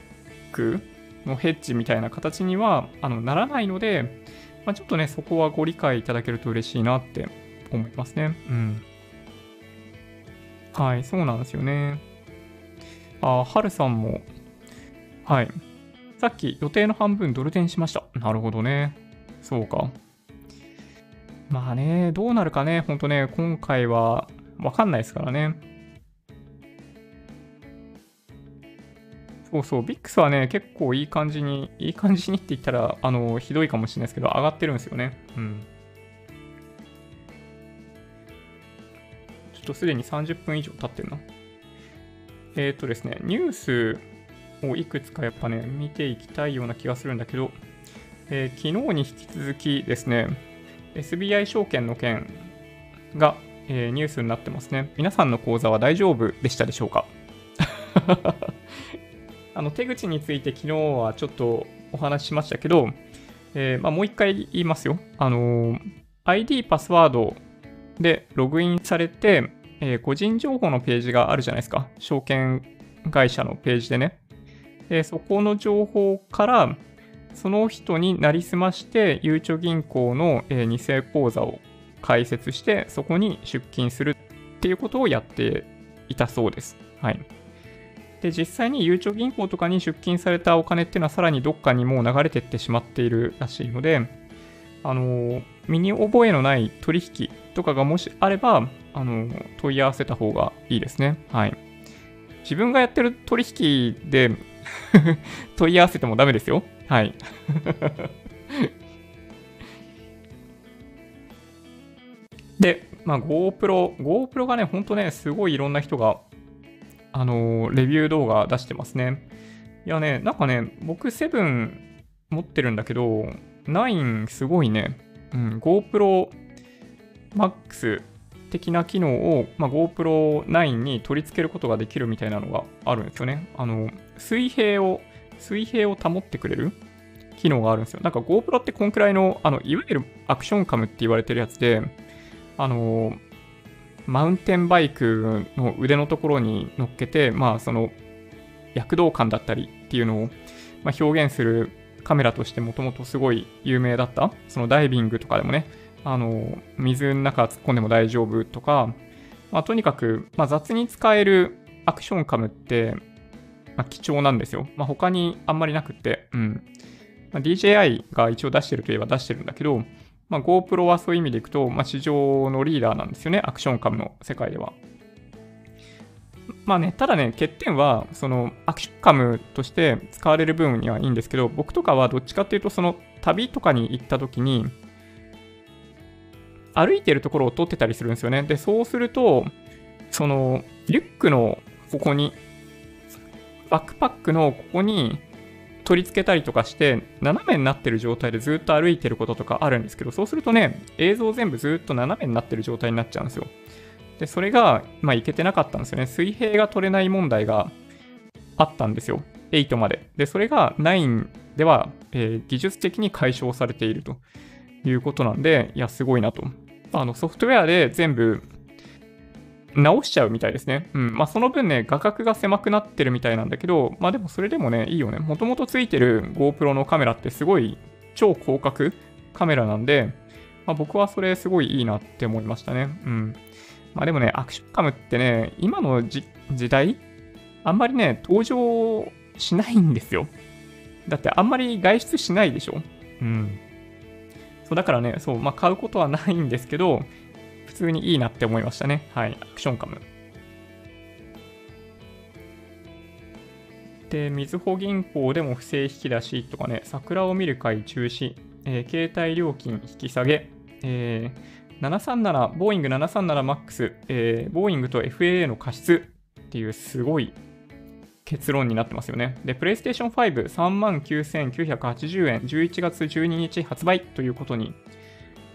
クのヘッジみたいな形にはあのならないので、まあ、ちょっとね、そこはご理解いただけると嬉しいなって思いますね。うん。はい、そうなんですよね。あ、はるさんも、はい。さっき予定の半分ドル転しました。なるほどね。そうか。まあね、どうなるかね、ほんとね、今回はわかんないですからね。そうそう、ビックスはね、結構いい感じに、いい感じにって言ったら、あの、ひどいかもしれないですけど、上がってるんですよね。うん。ちょっとすでに30分以上経ってるな。えっ、ー、とですね、ニュースをいくつかやっぱね、見ていきたいような気がするんだけど、えー、昨日に引き続きですね、SBI 証券の件が、えー、ニュースになってますね。皆さんの口座は大丈夫でしたでしょうか？あの手口について昨日はちょっとお話ししましたけど、えー、まあ、もう一回言いますよ。あのー、ID、パスワードでログインされて、えー、個人情報のページがあるじゃないですか。証券会社のページでね。でそこの情報から、その人になりすまして、ゆうちょ銀行の、え偽口座を開設して、そこに出金するっていうことをやっていたそうです。はい。で、実際にゆうちょ銀行とかに出金されたお金っていうのはさらにどっかにもう流れていってしまっているらしいので、あの、身に覚えのない取引とかがもしあれば、あの、問い合わせた方がいいですね。はい。自分がやってる取引で 問い合わせてもダメですよ。はい。で、まあ、GoPro、GoPro がね、ほんとね、すごいいろんな人が、あのー、レビュー動画出してますね。いやね、なんかね、僕7持ってるんだけど、9すごいね、うん、GoPro Max 的な機能を、まあ、GoPro 9に取り付けることができるみたいなのがあるんですよね。あの、水平を、水平を保ってくれる機能があるんですよ。なんか GoPro ってこんくらいの、あの、いわゆるアクションカムって言われてるやつで、あの、マウンテンバイクの腕のところに乗っけて、まあ、その、躍動感だったりっていうのを、まあ、表現するカメラとしてもともとすごい有名だった。そのダイビングとかでもね、あの、水の中突っ込んでも大丈夫とか、まあ、とにかく、まあ、雑に使えるアクションカムって、まあ、貴重なんですよ。まあ、他にあんまりなくて、うん。まあ、DJI が一応出してるといえば出してるんだけど、まあ、GoPro はそういう意味でいくと、まあ、市場のリーダーなんですよね、アクションカムの世界では。まあね、ただね、欠点は、その、アクションカムとして使われる分にはいいんですけど、僕とかはどっちかっていうと、その、旅とかに行った時に、歩いてるところを撮ってたりするんですよね。で、そうすると、その、リュックのここに、バックパックのここに取り付けたりとかして、斜めになってる状態でずっと歩いてることとかあるんですけど、そうするとね、映像全部ずっと斜めになってる状態になっちゃうんですよ。で、それが、まあ、いけてなかったんですよね。水平が取れない問題があったんですよ。8まで。で、それが9では、えー、技術的に解消されているということなんで、いや、すごいなと。あの、ソフトウェアで全部直しちゃうみたいですね。うん。まあ、その分ね、画角が狭くなってるみたいなんだけど、まあでもそれでもね、いいよね。もともとついてる GoPro のカメラってすごい超広角カメラなんで、まあ、僕はそれすごいいいなって思いましたね。うん。まあでもね、アクションカムってね、今の時代、あんまりね、登場しないんですよ。だってあんまり外出しないでしょうん。そう、だからね、そう、まあ買うことはないんですけど、通にいいなって思いましたね。はい。アクションカム。で、みずほ銀行でも不正引き出しとかね、桜を見る会中止、えー、携帯料金引き下げ、えー、737、ボーイング 737MAX、えー、ボーイングと FAA の過失っていうすごい結論になってますよね。で、PlayStation 5、39,980円、11月12日発売ということに、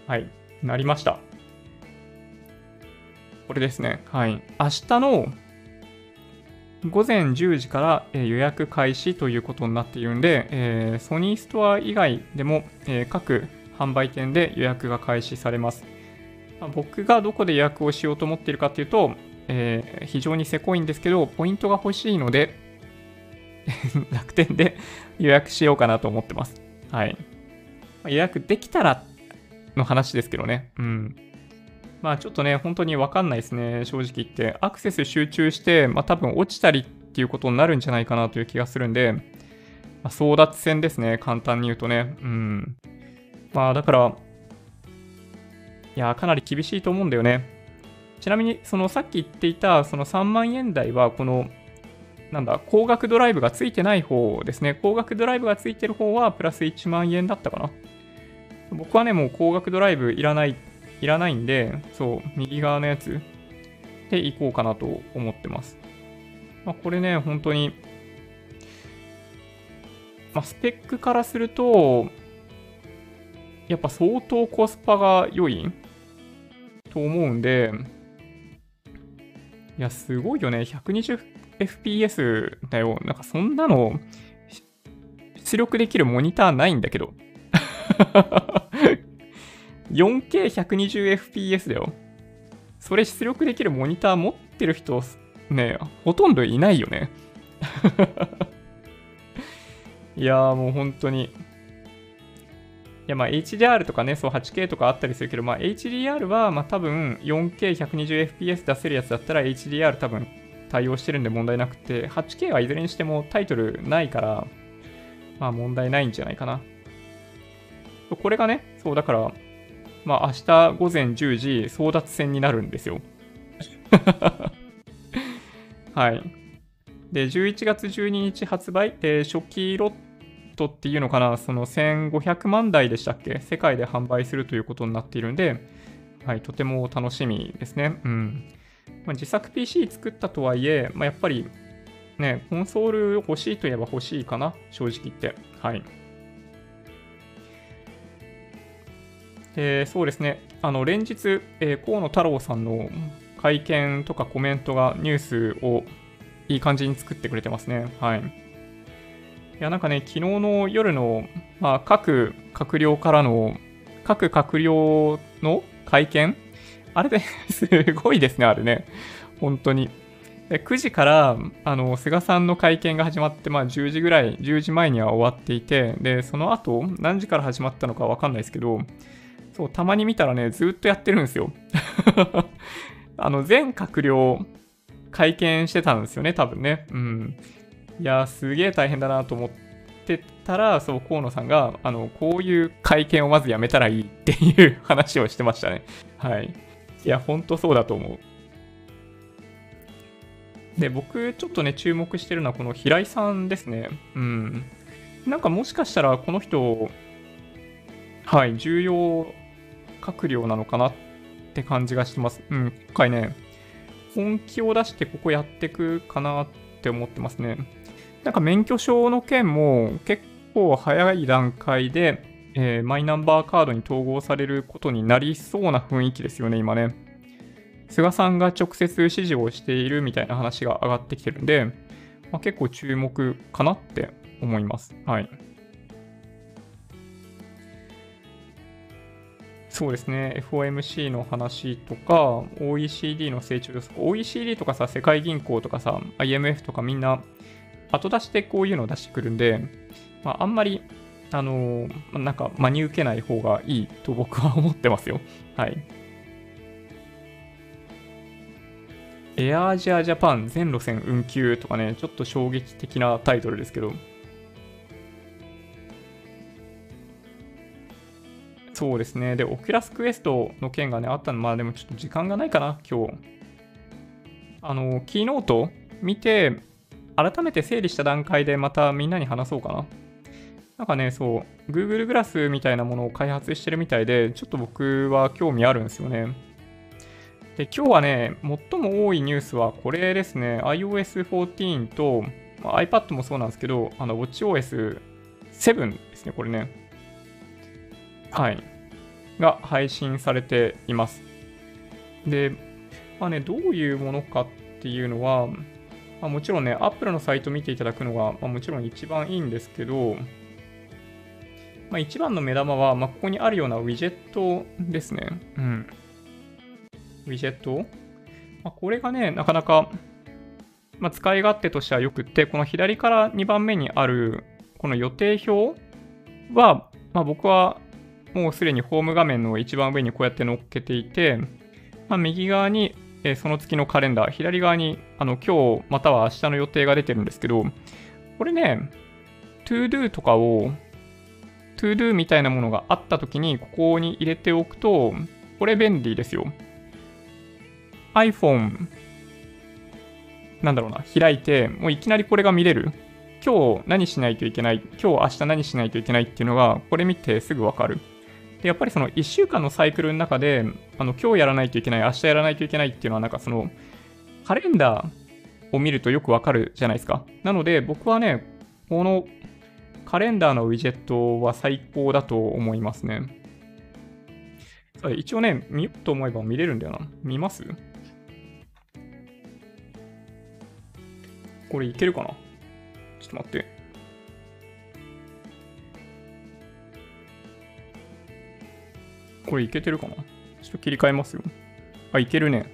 はい、なりました。これですね。はい。明日の午前10時から、えー、予約開始ということになっているんで、えー、ソニーストア以外でも、えー、各販売店で予約が開始されます。まあ、僕がどこで予約をしようと思っているかというと、えー、非常にせこいんですけど、ポイントが欲しいので、楽天で予約しようかなと思ってます。はい。まあ、予約できたらの話ですけどね。うん。まあちょっとね、本当にわかんないですね、正直言って。アクセス集中して、まあ多分落ちたりっていうことになるんじゃないかなという気がするんで、まあ、争奪戦ですね、簡単に言うとね。うん。まあだから、いや、かなり厳しいと思うんだよね。ちなみに、そのさっき言っていた、その3万円台は、この、なんだ、高額ドライブがついてない方ですね。高額ドライブがついてる方は、プラス1万円だったかな。僕はね、もう高額ドライブいらない、いらないんで、そう、右側のやつで行こうかなと思ってます。まあ、これね、本当に、まあ、スペックからすると、やっぱ相当コスパが良いと思うんで、いや、すごいよね。120fps だよ。なんかそんなの、出力できるモニターないんだけど。4K120fps だよ。それ出力できるモニター持ってる人、ね、ほとんどいないよね。いやーもう本当に。いやまあ HDR とかね、そう 8K とかあったりするけど、まあ HDR はまあ多分 4K120fps 出せるやつだったら HDR 多分対応してるんで問題なくて、8K はいずれにしてもタイトルないから、まあ問題ないんじゃないかな。これがね、そうだから、まあ明日午前10時争奪戦になるんですよ。はい。で、11月12日発売、えー、初期ロットっていうのかな、その1500万台でしたっけ？世界で販売するということになっているんで、はい、とても楽しみですね。うん。まあ、自作 PC 作ったとはいえ、まあ、やっぱりね、コンソール欲しいといえば欲しいかな、正直言って。はい。で、そうですね、あの、連日、えー、河野太郎さんの会見とかコメントがニュースをいい感じに作ってくれてますね。はい。いや、なんかね、昨日の夜の、まあ、各閣僚からの、各閣僚の会見？あれで すごいですね、あれね。本当に。9時から、あの、菅さんの会見が始まって、まあ、10時ぐらい、10時前には終わっていて、で、その後、何時から始まったのかわかんないですけど、そう、たまに見たらね、ずっとやってるんですよ。あの、全閣僚、会見してたんですよね、多分ね。うん。いや、すげえ大変だなと思ってたら、そう、河野さんが、あの、こういう会見をまずやめたらいいっていう話をしてましたね。はい。いや、ほんとそうだと思う。で、僕、ちょっとね、注目してるのは、この平井さんですね。うん。なんかもしかしたら、この人、はい、重要閣僚なのかなって感じがしてます。うん、今回ね、本気を出してここやってくかなって思ってますね。なんか免許証の件も結構早い段階で、えー、マイナンバーカードに統合されることになりそうな雰囲気ですよね、今ね。菅さんが直接指示をしているみたいな話が上がってきてるんで、まあ、結構注目かなって思います。はい。そうですね、FOMC の話とか、OECD の成長予測、OECD とかさ、世界銀行とかさ、IMF とかみんな後出しでこういうのを出してくるんで、まあ、あんまり、あのー、なんか真に受けない方がいいと僕は思ってますよ。はい。エアアジアジャパン全路線運休とかね、ちょっと衝撃的なタイトルですけど、そうですね。で、 Oculus Quest の件がね、あったの、まあでもちょっと時間がないかな、今日。あの、キーノート見て、改めて整理した段階でまたみんなに話そうかな。なんかね、そう、Google グラスみたいなものを開発してるみたいで、ちょっと僕は興味あるんですよね。で、今日はね、最も多いニュースはこれですね。iOS14 と、まあ、iPad もそうなんですけど、あの、WatchOS7 ですね、これね。はい。が配信されています。で、まあね、どういうものかっていうのは、まあ、もちろんね、Apple のサイト見ていただくのが、まあ、もちろん一番いいんですけど、まあ、一番の目玉は、まあ、ここにあるようなウィジェットですね。うん。ウィジェット、まあ、これがね、なかなか、まあ、使い勝手としてはよくって、この左から2番目にある、この予定表は、まあ、僕はもうすでにホーム画面の一番上にこうやって乗っけていて、まあ、右側に、えその月のカレンダー、左側にあの今日または明日の予定が出てるんですけど、これね、ToDo とかを、ToDo みたいなものがあった時にここに入れておくと、これ便利ですよ。iPhone、なんだろうな、開いて、もういきなりこれが見れる。今日何しないといけない、今日明日何しないといけないっていうのが、これ見てすぐわかる。で、やっぱりその1週間のサイクルの中で、あの、今日やらないといけない、明日やらないといけないっていうのは、なんかその、カレンダーを見るとよくわかるじゃないですか。なので、僕はね、このカレンダーのウィジェットは最高だと思いますね。一応ね、見ようと思えば見れるんだよな。見ます？これいけるかな？ちょっと待って。これいけてるかな？ちょっと切り替えますよ。あ、いけるね。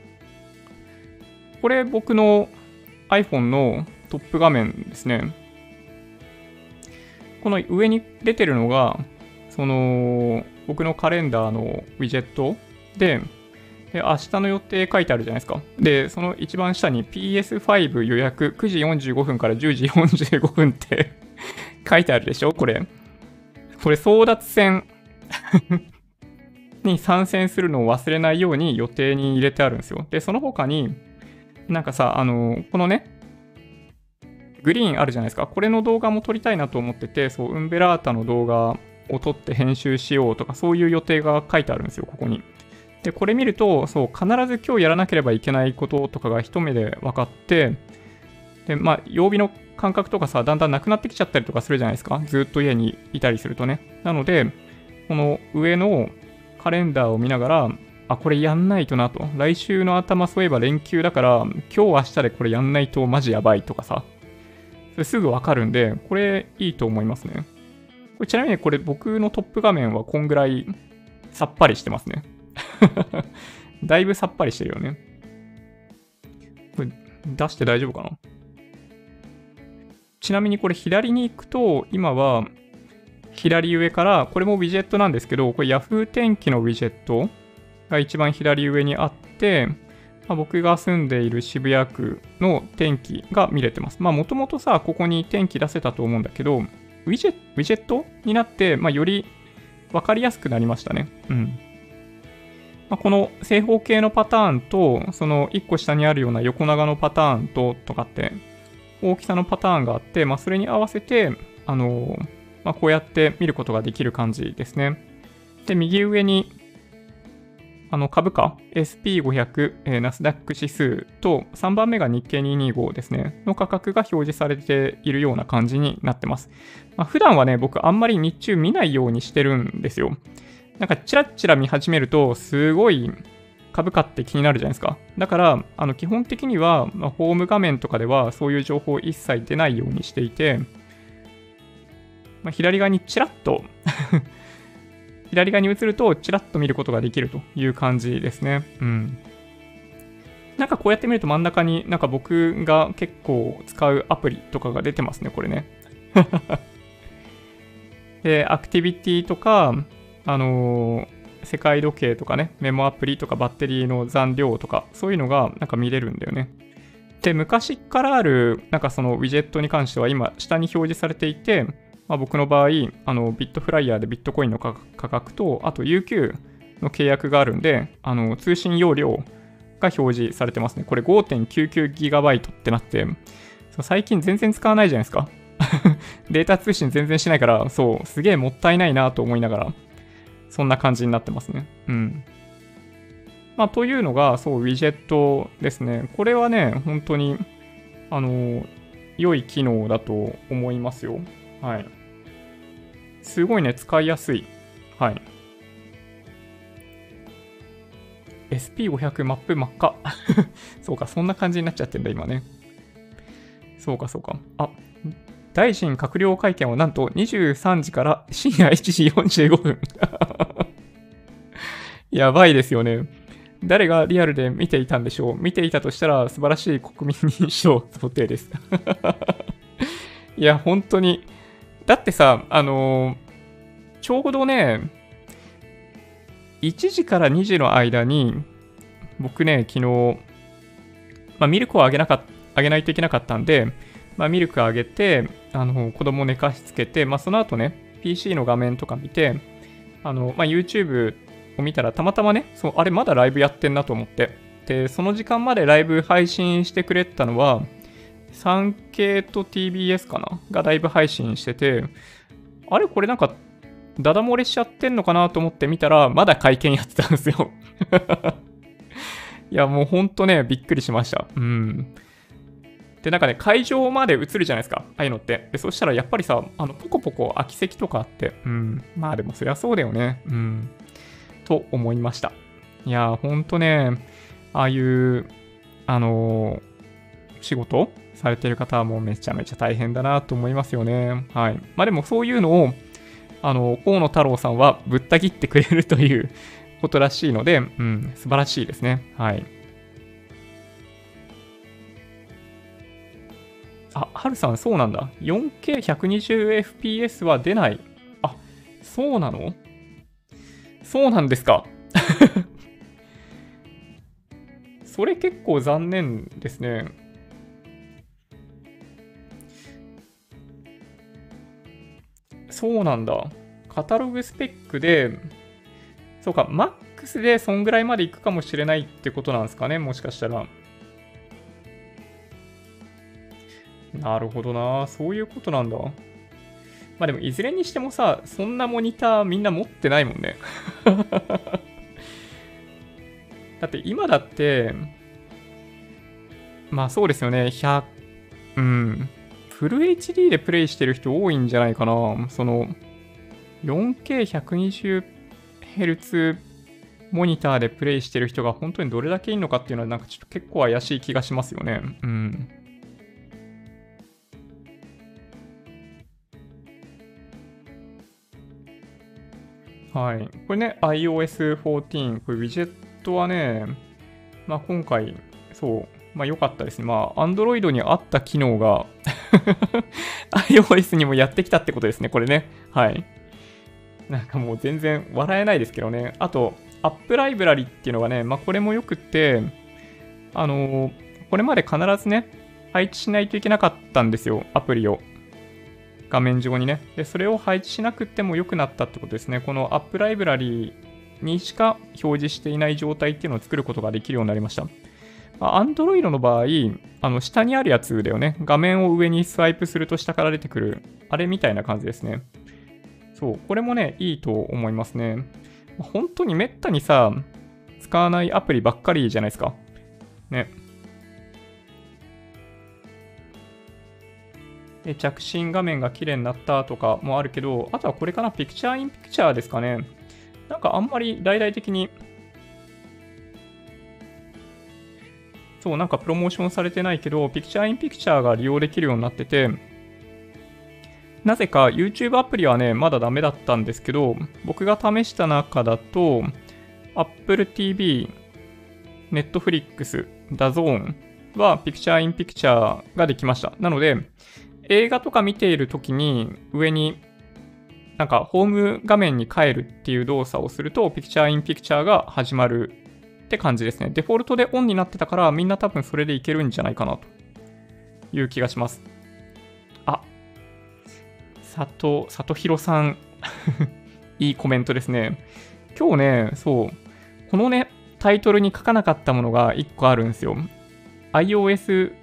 これ僕の iPhone のトップ画面ですね。この上に出てるのが、その、僕のカレンダーのウィジェットで、で明日の予定書いてあるじゃないですか。で、その一番下に PS5 予約9時45分から10時45分って 書いてあるでしょ？これ。これ争奪戦 に参戦するのを忘れないように予定に入れてあるんですよ。で、その他に、なんかさ、あの、このね、グリーンあるじゃないですか。これの動画も撮りたいなと思ってて、そう、ウンベラータの動画を撮って編集しようとか、そういう予定が書いてあるんですよ、ここに。で、これ見ると、そう、必ず今日やらなければいけないこととかが一目で分かって、で、まあ、曜日の感覚とかさ、だんだんなくなってきちゃったりとかするじゃないですか。ずっと家にいたりするとね。なので、この上のカレンダーを見ながら、あ、これやんないとなと。来週の頭そういえば連休だから、今日明日でこれやんないとマジやばいとかさ。それすぐわかるんで、これいいと思いますね。これちなみにこれ僕のトップ画面はこんぐらいさっぱりしてますね。だいぶさっぱりしてるよね。これ出して大丈夫かな？ちなみにこれ左に行くと、今は左上から、これもウィジェットなんですけど、これ Yahoo 天気のウィジェットが一番左上にあって、まあ、僕が住んでいる渋谷区の天気が見れてます。まあもともとさ、ここに天気出せたと思うんだけど、ウィジェウィジェットになって、まあ、より分かりやすくなりましたね。うん。まあ、この正方形のパターンと、その1個下にあるような横長のパターンと、とかって、大きさのパターンがあって、まあ、それに合わせて、あのーまあ、こうやって見ることができる感じですね。で、右上に、あの株価 SP500、えーナスダック指数と3番目が日経225ですね、の価格が表示されているような感じになってます。まあ、普段はね、僕あんまり日中見ないようにしてるんですよ。なんかチラッチラ見始めると、すごい株価って気になるじゃないですか。だから、あの基本的には、まあホーム画面とかではそういう情報一切出ないようにしていて、まあ、左側にチラッと 左側に映るとチラッと見ることができるという感じですね。うん。なんかこうやって見ると真ん中になんか僕が結構使うアプリとかが出てますね、これね。で、アクティビティとか、あのー世界時計とかね、メモアプリとかバッテリーの残量とか、そういうのがなんか見れるんだよね。で、昔からある、なんかそのウィジェットに関しては今、下に表示されていて、まあ、僕の場合、あのビットフライヤーでビットコインの価格と、あと UQ の契約があるんで、あの通信容量が表示されてますね。これ 5.99GB ってなって、最近全然使わないじゃないですか。データ通信全然しないから、そう、すげえもったいないなと思いながら、そんな感じになってますね。うん。まあ、というのが、そう、ウィジェットですね。これはね、本当に、あの、良い機能だと思いますよ。はい。すごいね、使いやすい。はい。SP500 マップ真っ赤。そうか、そんな感じになっちゃってんだ、今ね。そうか、そうか。あ、大臣閣僚会見はなんと23時から深夜1時45分。やばいですよね。誰がリアルで見ていたんでしょう見ていたとしたら素晴らしい国民認証想定です。いや、本当に。だってさ、あのーちょうどね、1時から2時の間に僕ね、昨日、まあ、ミルクをあげなかあげないといけなかったんで、まあ、ミルクあげて、あの、子供寝かしつけて、まあ、その後ね、PC の画面とか見て、あの、まあ、YouTube を見たら、たまたまね、そう、あれまだライブやってんなと思って。で、その時間までライブ配信してくれたのは、3K と TBS かな？がライブ配信してて、あれ？これなんか、ダダ漏れしちゃってんのかなと思って見たら、まだ会見やってたんですよ いや、もうほんとね、びっくりしました。うん。で、なんかね、会場まで映るじゃないですか。ああいうのって。で、そしたらやっぱりさ、あの、ポコポコ空き席とかあって、うん。まあでもそりゃそうだよね。うん。と思いました。いやほんとね、ああいう、あのー、仕事されてる方はもうめちゃめちゃ大変だなと思いますよね。はい。まあでもそういうのを、あの、河野太郎さんはぶった切ってくれるということらしいので、うん、素晴らしいですね。はい。あ、はるさん、そうなんだ。4K120fps は出ない。あ、そうなの？そうなんですか。それ結構残念ですね。そうなんだ。カタログスペックで、そうか、MAX でそんぐらいまでいくかもしれないってことなんですかね、もしかしたら。なるほどな。そういうことなんだ。まあでも、いずれにしてもさ、そんなモニターみんな持ってないもんね。だって今だって、まあそうですよね、100、うん、フル HD でプレイしてる人多いんじゃないかな。その、4K120Hz モニターでプレイしてる人が本当にどれだけいいのかっていうのはなんかちょっと結構怪しい気がしますよね。うん。はい。これね、iOS14。これウィジェットはね、まあ今回、そう、まあ良かったですね。まあ、Android にあった機能が iOS にもやってきたってことですね、これね。はい。なんかもう全然笑えないですけどね。あと、App ライブラリっていうのがね、まあこれもよくって、あのー、これまで必ずね、配置しないといけなかったんですよ、アプリを。画面上にね。で、それを配置しなくても良くなったってことですね。この App ライブラリにしか表示していない状態っていうのを作ることができるようになりました。Android の場合、あの下にあるやつだよね。画面を上にスワイプすると下から出てくる、あれみたいな感じですね。そう、これもね、いいと思いますね。本当にめったにさ、使わないアプリばっかりじゃないですか。ね。で、着信画面が綺麗になったとかもあるけど、あとはこれかな、ピクチャーインピクチャーですかね。なんかあんまり大々的にそう、なんかプロモーションされてないけど、ピクチャーインピクチャーが利用できるようになってて、なぜか YouTube アプリはね、まだダメだったんですけど、僕が試した中だと、Apple TV、Netflix、DAZN はピクチャーインピクチャーができました。なので、映画とか見ている時に上になんかホーム画面に変えるっていう動作をすると、ピクチャーインピクチャーが始まるって感じですね。デフォルトでオンになってたから、みんな多分それでいけるんじゃないかなという気がします。あ、佐藤、里弘さん いいコメントですね。今日ね、そう、このね、タイトルに書かなかったものが1個あるんですよ。iOS、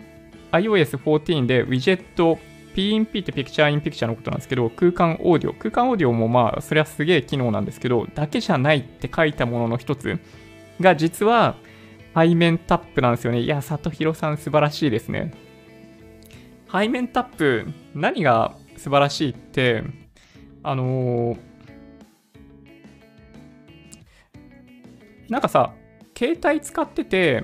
iOS14 でウィジェット PNP ってピクチャーインピクチャーのことなんですけど、空間オーディオ。空間オーディオもまあ、それはすげえ機能なんですけど、だけじゃないって書いたものの一つ。が実は背面タップなんですよね。いや、里弘さん素晴らしいですね。背面タップ、何が素晴らしいって、あのー、なんかさ、携帯使ってて、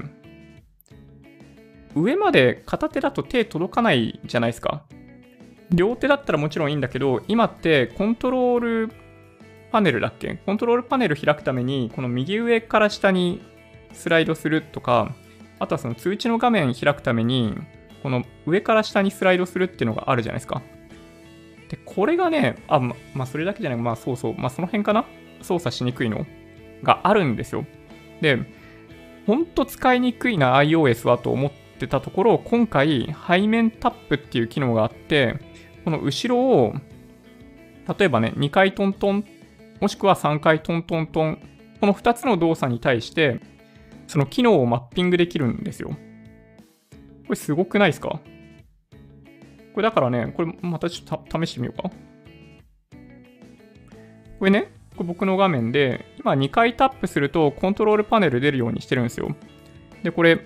上まで片手だと手届かないじゃないですか。両手だったらもちろんいいんだけど、今ってコントロールパネルだっけ？コントロールパネル開くために、この右上から下にスライドするとか、あとはその通知の画面開くために、この上から下にスライドするっていうのがあるじゃないですか。で、これがね、あ、ま、まあ、それだけじゃない、まあ、そうそう、まあ、その辺かな？操作しにくいのがあるんですよ。で、ほんと使いにくいな iOS はと思ってたところ、今回背面タップっていう機能があって、この後ろを、例えばね、2回トントン、もしくは3回トントントン、この2つの動作に対して、その機能をマッピングできるんですよ。これすごくないですか？これだからね、これまたちょっと試してみようか。これね、これ僕の画面で、今2回タップするとコントロールパネル出るようにしてるんですよ。で、これ、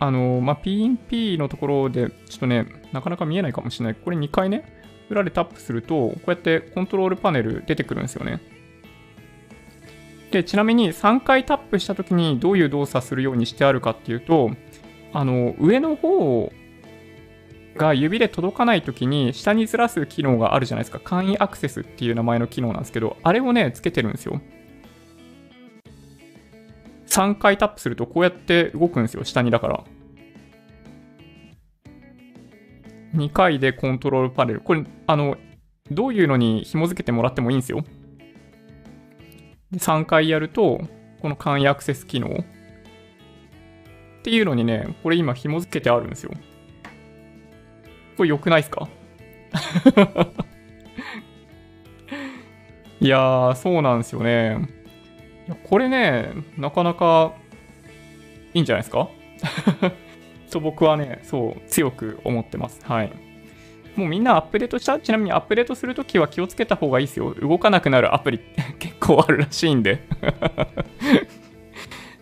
あのー、まあ、PNP のところで、ちょっとね、なかなか見えないかもしれない。これ2回ね、裏でタップすると、こうやってコントロールパネル出てくるんですよね。で、ちなみに3回タップしたときにどういう動作するようにしてあるかっていうと、あの、上の方が指で届かないときに下にずらす機能があるじゃないですか。簡易アクセスっていう名前の機能なんですけど、あれをね、つけてるんですよ。3回タップするとこうやって動くんですよ。下にだから。2回でコントロールパネル。これ、あの、どういうのに紐付けてもらってもいいんですよ。で3回やると、この簡易アクセス機能っていうのにね、これ今紐付けてあるんですよ。これ良くないですか？いやー、そうなんですよね。これね、なかなかいいんじゃないですか？と僕はね、そう、強く思ってます。はい。もうみんなアップデートした？ちなみにアップデートするときは気をつけた方がいいですよ。動かなくなるアプリ結 構あるらしいんで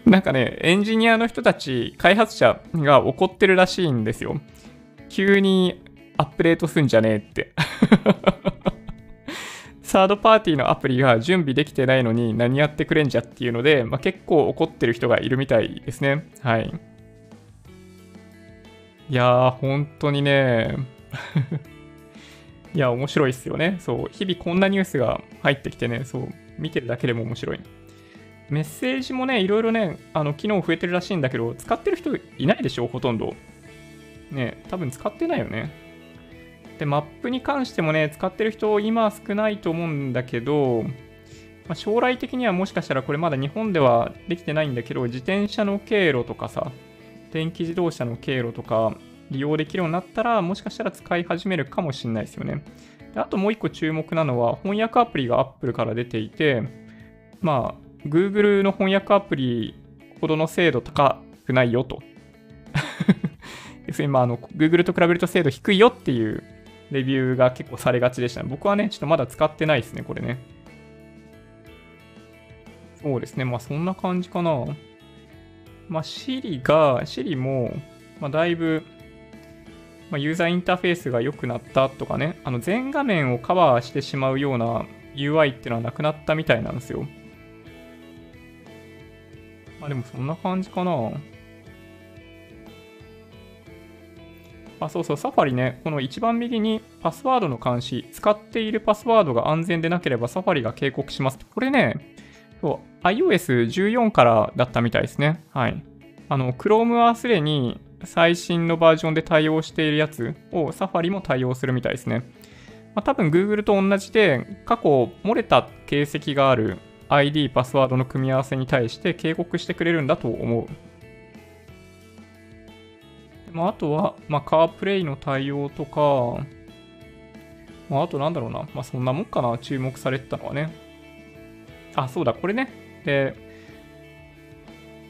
なんかね、エンジニアの人たち、開発者が怒ってるらしいんですよ。急にアップデートすんじゃねえって サードパーティーのアプリが準備できてないのに何やってくれんじゃっていうので、まあ、結構怒ってる人がいるみたいですね。はい。いやー、本当にね、いや、面白いっすよね。そう、日々こんなニュースが入ってきてね、そう、見てるだけでも面白い。メッセージもね、いろいろね、あの、機能増えてるらしいんだけど、使ってる人いないでしょ、ほとんど。ね、多分使ってないよね。で、マップに関してもね、使ってる人今少ないと思うんだけど、まあ、将来的にはもしかしたらこれまだ日本ではできてないんだけど、自転車の経路とかさ、電気自動車の経路とか利用できるようになったら、もしかしたら使い始めるかもしれないですよね。あともう一個注目なのは、翻訳アプリが Apple から出ていて、まあ、Google の翻訳アプリほどの精度高くないよと。要するに、まあ、あの、Google と比べると精度低いよっていうレビューが結構されがちでしたね。僕はね、ちょっとまだ使ってないですね、これね。そうですね、まあそんな感じかな。まあ Siri が、Siri も、まあだいぶ、まあ、ユーザーインターフェースが良くなったとかね、あの全画面をカバーしてしまうような UI っていうのはなくなったみたいなんですよ。まあでもそんな感じかな。あ、そうそう、サファリね、この一番右にパスワードの監視、使っているパスワードが安全でなければサファリが警告します。これね、iOS14 からだったみたいですね。はい。あの、Chrome はすでに最新のバージョンで対応しているやつをサファリも対応するみたいですね。まあ、多分 Google と同じで、過去漏れた形跡がある ID、パスワードの組み合わせに対して警告してくれるんだと思う。まあ、あとは、まあ、カープレイの対応とか、まあ、あとなんだろうな。まあ、そんなもんかな。注目されてたのはね。あ、そうだ、これね。で、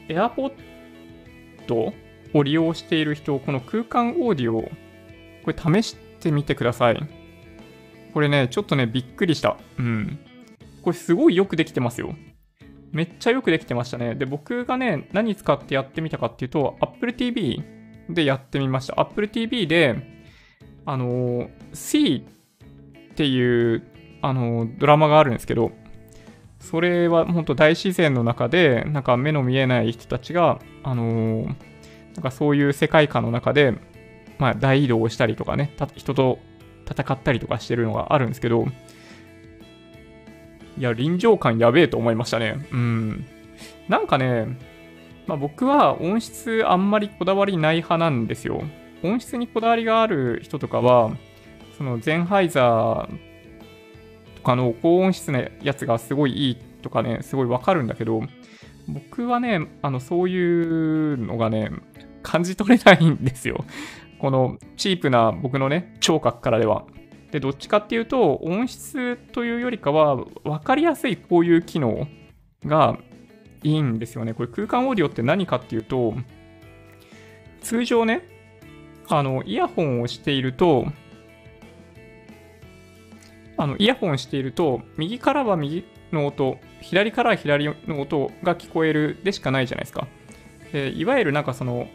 AirPod を利用している人、この空間オーディオ、これ試してみてください。これね、ちょっとね、びっくりした。うん。これすごいよくできてますよ。めっちゃよくできてましたね。で、僕がね、何使ってやってみたかっていうと、Apple TV でやってみました。Apple TV で、あの、C っていう、あの、ドラマがあるんですけど、それは本当大自然の中で、なんか目の見えない人たちが、あのなんかそういう世界観の中で、まあ大移動をしたりとかね、人と戦ったりとかしてるのがあるんですけど、いや、臨場感やべえと思いましたね。うん。なんかね、まあ、僕は音質あんまりこだわりない派なんですよ。音質にこだわりがある人とかは、そのゼンハイザーとかの高音質なやつがすごいいいとかね、すごいわかるんだけど、僕はね、あの、そういうのがね、感じ取れないんですよ。このチープな僕のね、聴覚からでは。で、どっちかっていうと、音質というよりかは、分かりやすいこういう機能がいいんですよね。これ空間オーディオって何かっていうと、通常ね、あの、イヤホンをしていると、あの、イヤホンしていると、右からは右の音、左からは左の音が聞こえるでしかないじゃないですか。でいわゆるなんかその、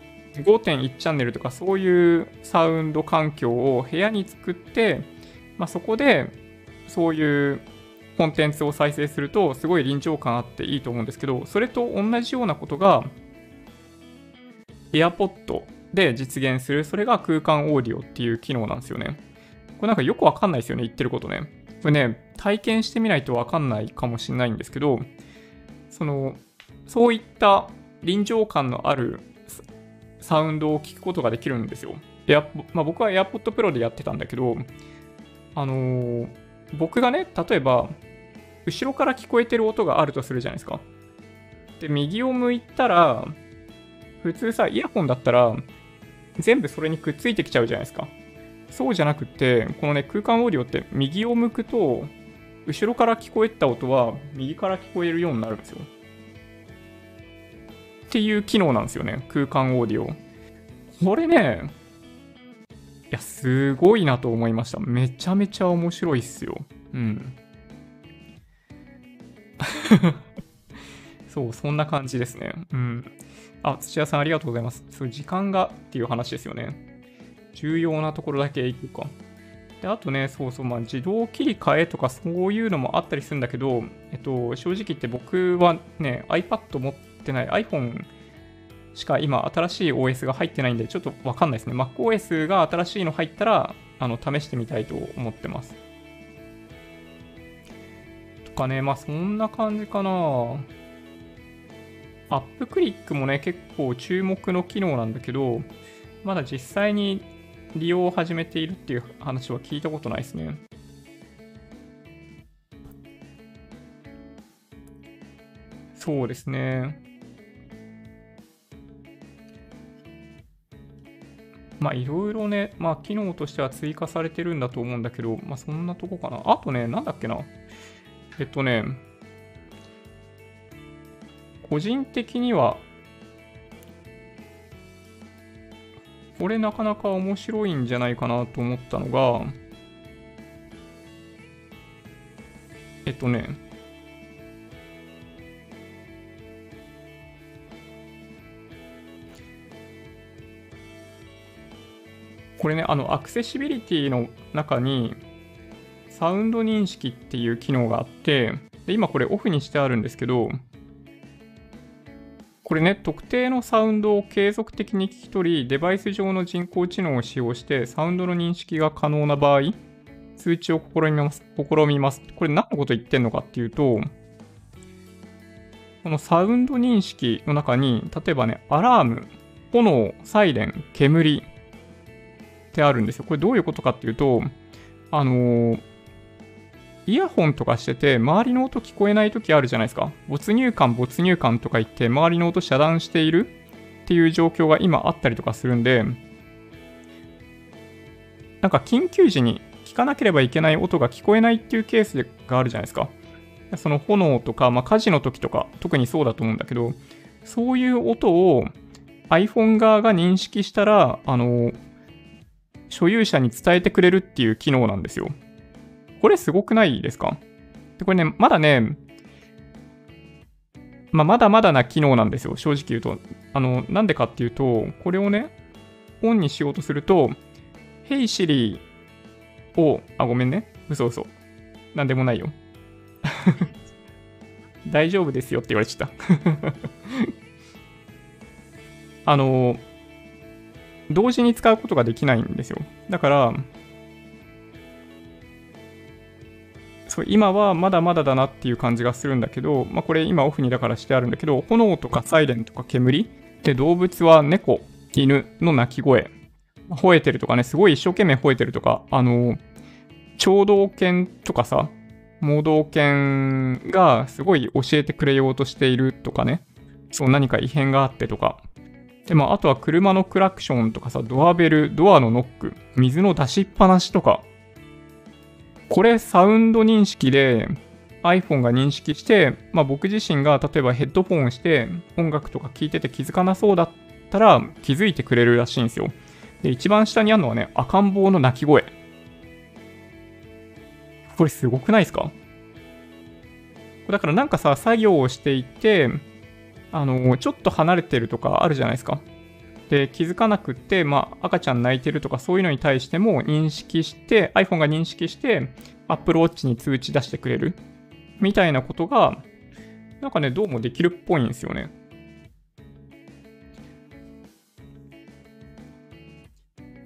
5.1チャンネルとかそういうサウンド環境を部屋に作って、まあ、そこでそういうコンテンツを再生するとすごい臨場感あっていいと思うんですけど、それと同じようなことが AirPod で実現する、それが空間オーディオっていう機能なんですよね。これなんかよくわかんないですよね、言ってることね。これね、体験してみないとわかんないかもしれないんですけど、その、そういった臨場感のあるサウンドを聞くことができるんですよ。まあ、僕は AirPod Pro でやってたんだけど、あのー、僕がね、例えば、後ろから聞こえてる音があるとするじゃないですか。で、右を向いたら、普通さ、イヤホンだったら、全部それにくっついてきちゃうじゃないですか。そうじゃなくて、このね、空間オーディオって右を向くと、後ろから聞こえた音は右から聞こえるようになるんですよ。っていう機能なんですよね、空間オーディオ。これね、いや、すごいなと思いました。めちゃめちゃ面白いっすよ。うん。そう、そんな感じですね。うん。あ、土屋さんありがとうございます。そう、時間がっていう話ですよね。重要なところだけいくか。で、あとね、そうそう、まあ、自動切り替えとかそういうのもあったりするんだけど、えっと、正直言って僕はね、iPad 持っててない iPhone しか今新しい OS が入ってないんで、ちょっとわかんないですね。MacOS が新しいの入ったら、あの、試してみたいと思ってます。とかね、まあそんな感じかな。アップクリックもね、結構注目の機能なんだけど、まだ実際に利用を始めているっていう話は聞いたことないですね。そうですね。まあいろいろね、まあ機能としては追加されてるんだと思うんだけど、まあそんなとこかな。あとね、なんだっけな。えっとね、個人的にはこれなかなか面白いんじゃないかなと思ったのが、えっとね、これね、あの、アクセシビリティの中に、サウンド認識っていう機能があって、で今これオフにしてあるんですけど、これね、特定のサウンドを継続的に聞き取り、デバイス上の人工知能を使用して、サウンドの認識が可能な場合、通知を試みます。試みます。これ何のこと言ってんのかっていうと、このサウンド認識の中に、例えばね、アラーム、炎、サイレン、煙ってあるんですよ。これどういうことかっていうと、あのー、イヤホンとかしてて、周りの音聞こえない時あるじゃないですか。没入感、没入感とか言って、周りの音遮断しているっていう状況が今あったりとかするんで、なんか緊急時に聞かなければいけない音が聞こえないっていうケースがあるじゃないですか。その炎とか、まあ、火事の時とか、特にそうだと思うんだけど、そういう音を iPhone 側が認識したら、あの、所有者に伝えてくれるっていう機能なんですよ。これすごくないですか？で、これね、まだね、まあ、まだまだな機能なんですよ、正直言うと。あの、なんでかっていうと、これをね、オンにしようとすると、Hey Siri を、あ、ごめんね。嘘嘘。なんでもないよ。大丈夫ですよって言われちゃった あの、同時に使うことができないんですよ。だから、そう今はまだまだだなっていう感じがするんだけど、まあ、これ今オフにだからしてあるんだけど、炎とかサイレンとか煙で動物は猫、犬の鳴き声、吠えてるとかね、すごい一生懸命吠えてるとか、あの、聴導犬とかさ、盲導犬がすごい教えてくれようとしているとかね、そう何か異変があってとか。で、まあ、あとは車のクラクションとかさ、ドアベル、ドアのノック、水の出しっぱなしとか。これサウンド認識で iPhone が認識して、まあ、僕自身が例えばヘッドフォンして音楽とか聴いてて気づかなそうだったら気づいてくれるらしいんですよ。で、一番下にあるのはね、赤ん坊の鳴き声。これすごくないですか？だからなんかさ、作業をしていて、あの、ちょっと離れてるとかあるじゃないですか。で、気づかなくって、まあ、赤ちゃん泣いてるとかそういうのに対しても認識して、iPhone が認識して、Apple Watch に通知出してくれる。みたいなことが、なんかね、どうもできるっぽいんですよね。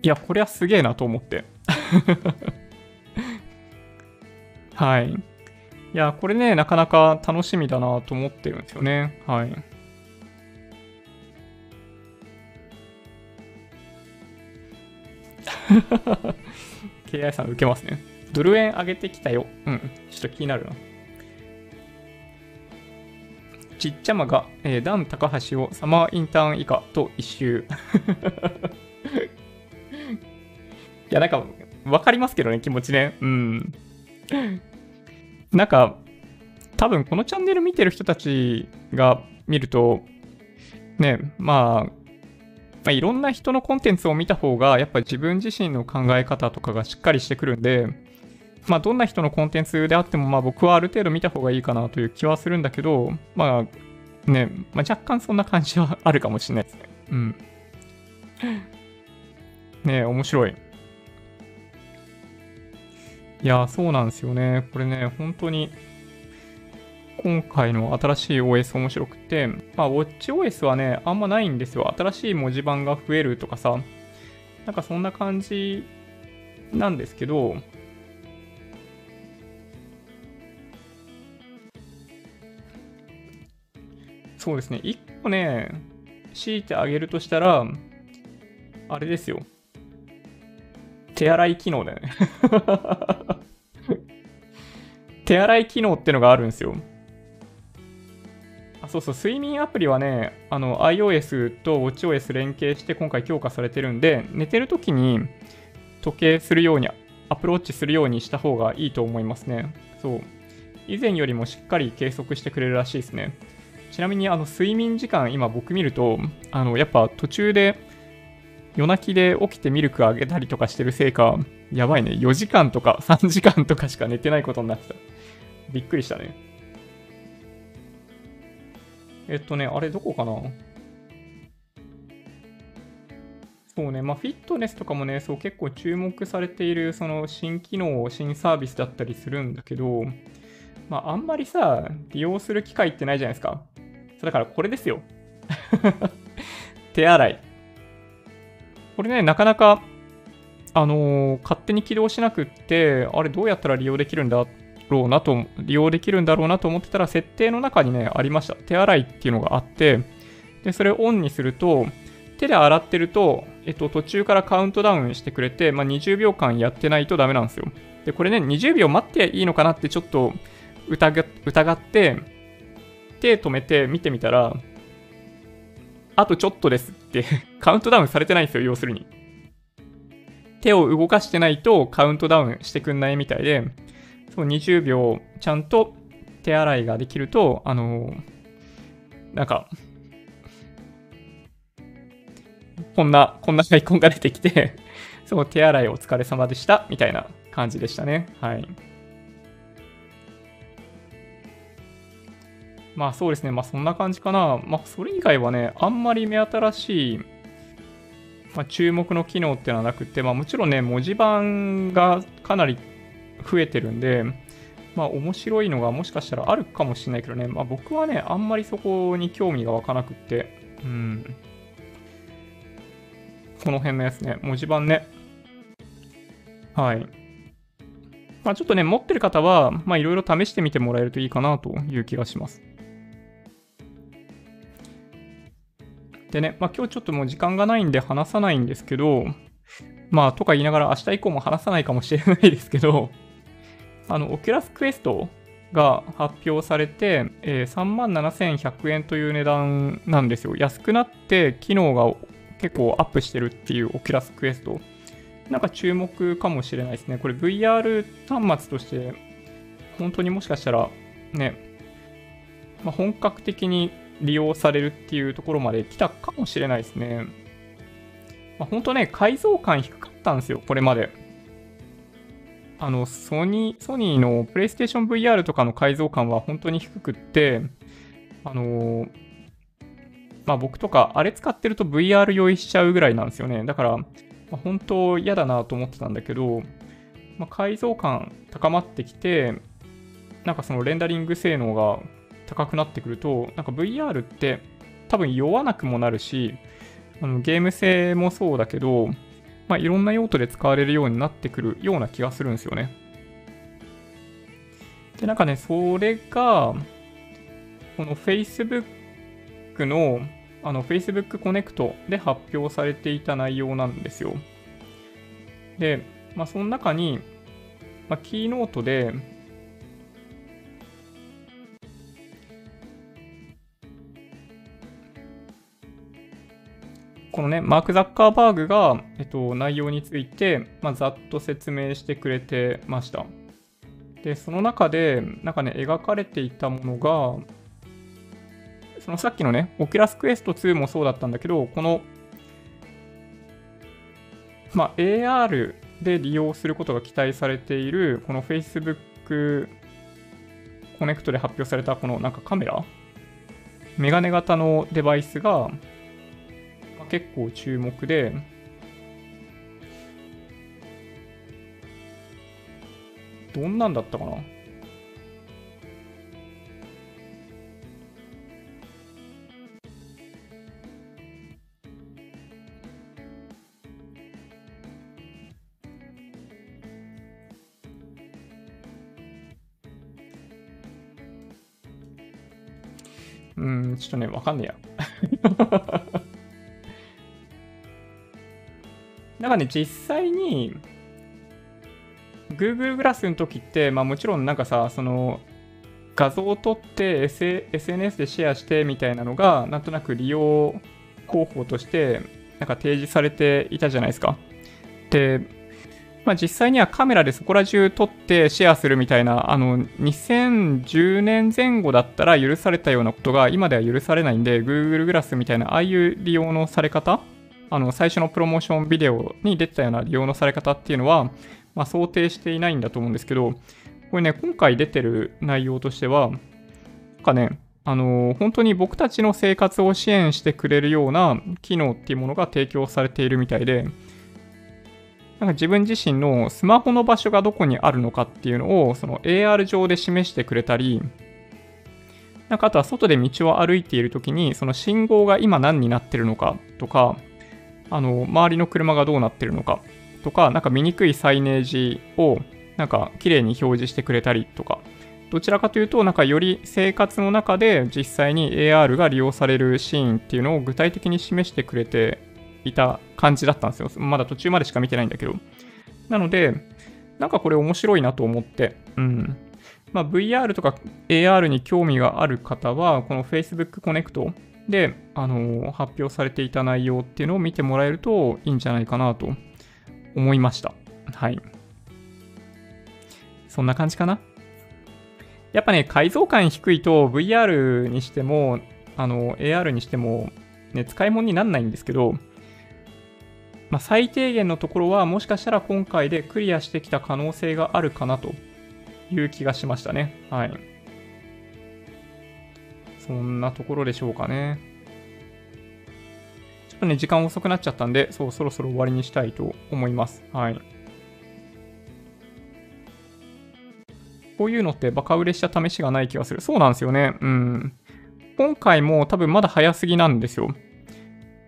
いや、これはすげえなと思って。はい。いや、これね、なかなか楽しみだなと思ってるんですよね。はい。KI さん受けますね。ドル円上げてきたよ。うん。ちょっと気になるな。ちっちゃまが、えー、ダン高橋をサマーインターン以下と一周。いや、なんか、わかりますけどね、気持ちね。うん。なんか、多分このチャンネル見てる人たちが見ると、ね、まあ、まあ、いろんな人のコンテンツを見た方が、やっぱり自分自身の考え方とかがしっかりしてくるんで、まあ、どんな人のコンテンツであっても、まあ、僕はある程度見た方がいいかなという気はするんだけど、まあ、ね、まあ、若干そんな感じはあるかもしれないですね。うん。ね面白い。いや、そうなんですよね。これね、本当に、今回の新しい OS 面白くて、まあ、WatchOS はね、あんまないんですよ。新しい文字盤が増えるとかさ、なんかそんな感じなんですけど、そうですね、1個ね、強いてあげるとしたら、あれですよ。手洗い機能だよね 手洗い機能ってのがあるんですよ。あ、そうそう、睡眠アプリはね、あの、iOS と WatchOS 連携して今回強化されてるんで、寝てる時に時計するように、アプローチするようにした方がいいと思いますね。そう。以前よりもしっかり計測してくれるらしいですね。ちなみに、あの、睡眠時間、今僕見ると、あの、やっぱ途中で夜泣きで起きてミルクあげたりとかしてるせいか、やばいね。4時間とか3時間とかしか寝てないことになってた。びっくりしたね。えっとね、あれどこかな？そうね、まあ、フィットネスとかもね、そう結構注目されている、その新機能、新サービスだったりするんだけど、まあ、あんまりさ、利用する機会ってないじゃないですか。だからこれですよ。手洗い。これね、なかなか、あのー、勝手に起動しなくって、あれどうやったら利用できるんだろうなと、利用できるんだろうなと思ってたら、設定の中にね、ありました。手洗いっていうのがあって、で、それをオンにすると、手で洗ってると、えっと、途中からカウントダウンしてくれて、まあ、20秒間やってないとダメなんですよ。で、これね、20秒待っていいのかなってちょっと疑疑って、手止めて見てみたら、あとちょっとですって カウントダウンされてないんですよ、要するに。手を動かしてないとカウントダウンしてくんないみたいで、そう20秒ちゃんと手洗いができると、あのー、なんか、こんな、こんなアイコンが出てきて そう、手洗いお疲れ様でした、みたいな感じでしたね。はい。まあそうですね、まあそんな感じかな。まあそれ以外はね、あんまり目新しい、まあ、注目の機能っていうのはなくて、まあもちろんね、文字盤がかなり増えてるんで、まあ面白いのがもしかしたらあるかもしれないけどね、まあ僕はね、あんまりそこに興味が湧かなくって、うん。この辺のやつね、文字盤ね。はい。まあちょっとね、持ってる方は、まあいろいろ試してみてもらえるといいかなという気がします。でね、まあ、今日ちょっともう時間がないんで話さないんですけど、まあ、とか言いながら明日以降も話さないかもしれないですけど、あの、 Oculus Quest が発表されて、えー、37,100円という値段なんですよ。安くなって機能が結構アップしてるっていう Oculus Quest。なんか注目かもしれないですね。これ VR 端末として本当にもしかしたらね、まあ、本格的に利用されるっていうところまで来たかもしれないですね。まあ、本当ね、解像感低かったんですよ、これまで。あの、ソニー、ソニーの PlayStation VR とかの解像感は本当に低くって、あのまあ僕とか、あれ使ってると VR 用意しちゃうぐらいなんですよね。だから、まあ、本当嫌だなと思ってたんだけど、まあ、改造感高まってきて、なんかそのレンダリング性能が高くなってくると、なんか VR って多分酔わなくもなるし、あのゲーム性もそうだけど、まあ、いろんな用途で使われるようになってくるような気がするんですよね。で、なんかね、それが、この Facebook の、あの Facebook コネクトで発表されていた内容なんですよ。で、まあ、その中に、まあ、キーノートで、このね、マーク・ザッカーバーグが、えっと、内容について、まあ、ざっと説明してくれてました。で、その中で、なんかね、描かれていたものが、そのさっきのね、 Oculus Quest 2もそうだったんだけど、この、まあ、AR で利用することが期待されている、この Facebook コネクトで発表されたこのなんかカメラメガネ型のデバイスが、結構注目で、どんなんだったかな？うん、ちょっとね、わかんねえや。なんかね、実際に、Google グラスの時って、まあもちろんなんかさ、その、画像を撮って、S、SNS でシェアしてみたいなのが、なんとなく利用方法として、なんか提示されていたじゃないですか。で、まあ実際にはカメラでそこら中撮ってシェアするみたいな、あの、2010年前後だったら許されたようなことが今では許されないんで、Google グラスみたいな、ああいう利用のされ方あの最初のプロモーションビデオに出てたような利用のされ方っていうのは、まあ、想定していないんだと思うんですけど、これね、今回出てる内容としては、なんかね、あの本当に僕たちの生活を支援してくれるような機能っていうものが提供されているみたいで、なんか自分自身のスマホの場所がどこにあるのかっていうのをその AR 上で示してくれたり、なんかあとは外で道を歩いているときにその信号が今何になってるのかとか、あの、周りの車がどうなってるのかとか、なんか見にくいサイネージをなんか綺麗に表示してくれたりとか、どちらかというと、なんかより生活の中で実際に AR が利用されるシーンっていうのを具体的に示してくれていた感じだったんですよ。まだ途中までしか見てないんだけど。なので、なんかこれ面白いなと思って、うん。まあ、VR とか AR に興味がある方は、この Facebook コネクトで、あの発表されていた内容っていうのを見てもらえるといいんじゃないかなと思いました。はい。そんな感じかな？やっぱね、解像感低いと VR にしても、あの、AR にしても、ね、使い物にならないんですけど、まあ、最低限のところはもしかしたら今回でクリアしてきた可能性があるかなという気がしましたね。はい。そんなところでしょうかね。ちょっとね、時間遅くなっちゃったんで、そう、そろそろ終わりにしたいと思います。はい。こういうのってバカ売れした試しがない気がする。そうなんですよね。うん。今回も多分まだ早すぎなんですよ。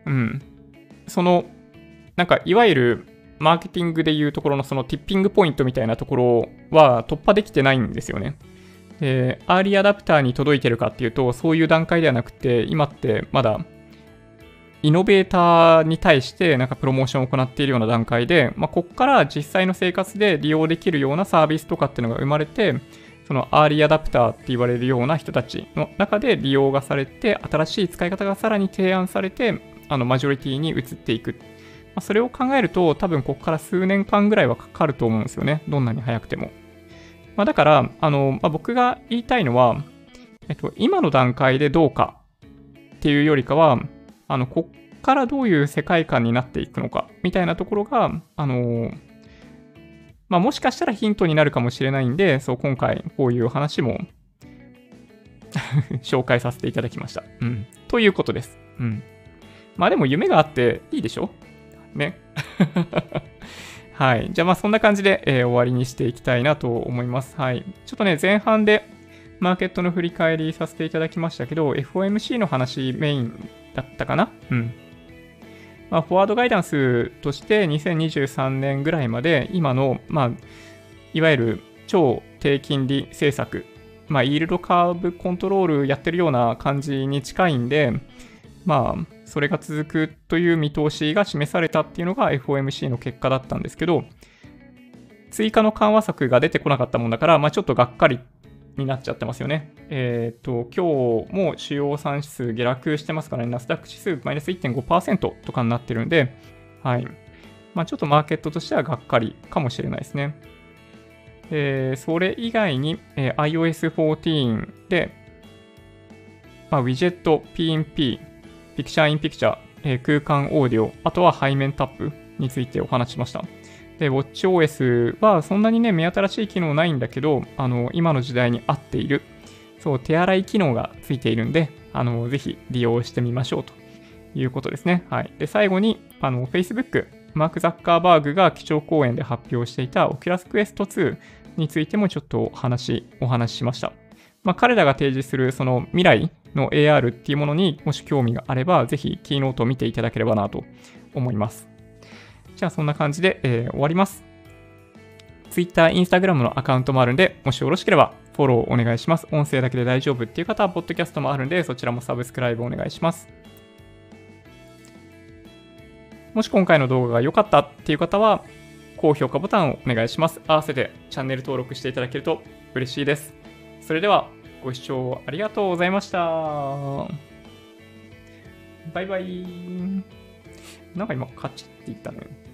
うん。その、なんかいわゆるマーケティングでいうところのそのティッピングポイントみたいなところは突破できてないんですよね。で、アーリーアダプターに届いてるかっていうと、そういう段階ではなくて、今ってまだ、イノベーターに対してなんかプロモーションを行っているような段階で、まあ、ここから実際の生活で利用できるようなサービスとかっていうのが生まれて、そのアーリーアダプターって言われるような人たちの中で利用がされて、新しい使い方がさらに提案されて、あの、マジョリティに移っていく。まあ、それを考えると、多分ここから数年間ぐらいはかかると思うんですよね。どんなに早くても。まあ、だから、あの、まあ、僕が言いたいのは、えっと、今の段階でどうかっていうよりかは、あの、こっからどういう世界観になっていくのか、みたいなところが、あの、まあ、もしかしたらヒントになるかもしれないんで、そう、今回こういう話も 紹介させていただきました。うん。ということです。うん。まあでも夢があっていいでしょ？ね。はい。じゃあまあそんな感じで、えー、終わりにしていきたいなと思います。はい。ちょっとね、前半でマーケットの振り返りさせていただきましたけど、FOMC の話メインだったかな？うん。まあ、フォワードガイダンスとして2023年ぐらいまで今の、まあ、いわゆる超低金利政策、まあ、イールドカーブコントロールやってるような感じに近いんで、まあ、それが続くという見通しが示されたっていうのが FOMC の結果だったんですけど、追加の緩和策が出てこなかったもんだから、まあ、ちょっとがっかりになっちゃってますよね。えっ、ー、と、今日も主要産指数下落してますからね、ナスダック指数マイナス1.5%とかになってるんで、はい。まあ、ちょっとマーケットとしてはがっかりかもしれないですね。えー、それ以外に、えー、iOS14 で、まあ、ウィジェット、PNP、ピクチャーインピクチャー、えー、空間オーディオ、あとは背面タップについてお話しました。で、WatchOS はそんなにね、目新しい機能ないんだけど、あの、今の時代に合っている、そう、手洗い機能がついているんで、あの、ぜひ利用してみましょうということですね。はい。で、最後に、あの、Facebook、マーク・ザッカーバーグが基調講演で発表していた Oculus Quest 2についてもちょっとお話、お話ししました。まあ、彼らが提示するその未来の AR っていうものにもし興味があれば、ぜひキーノートを見ていただければなと思います。じゃあそんな感じで、えー、終わります。Twitter、Instagram のアカウントもあるんで、もしよろしければフォローお願いします。音声だけで大丈夫っていう方は、ポッドキャストもあるんで、そちらもサブスクライブお願いします。もし今回の動画が良かったっていう方は、高評価ボタンをお願いします。合わせてチャンネル登録していただけると嬉しいです。それでは、ご視聴ありがとうございました。バイバイ。なんか今、カチッって言ったね。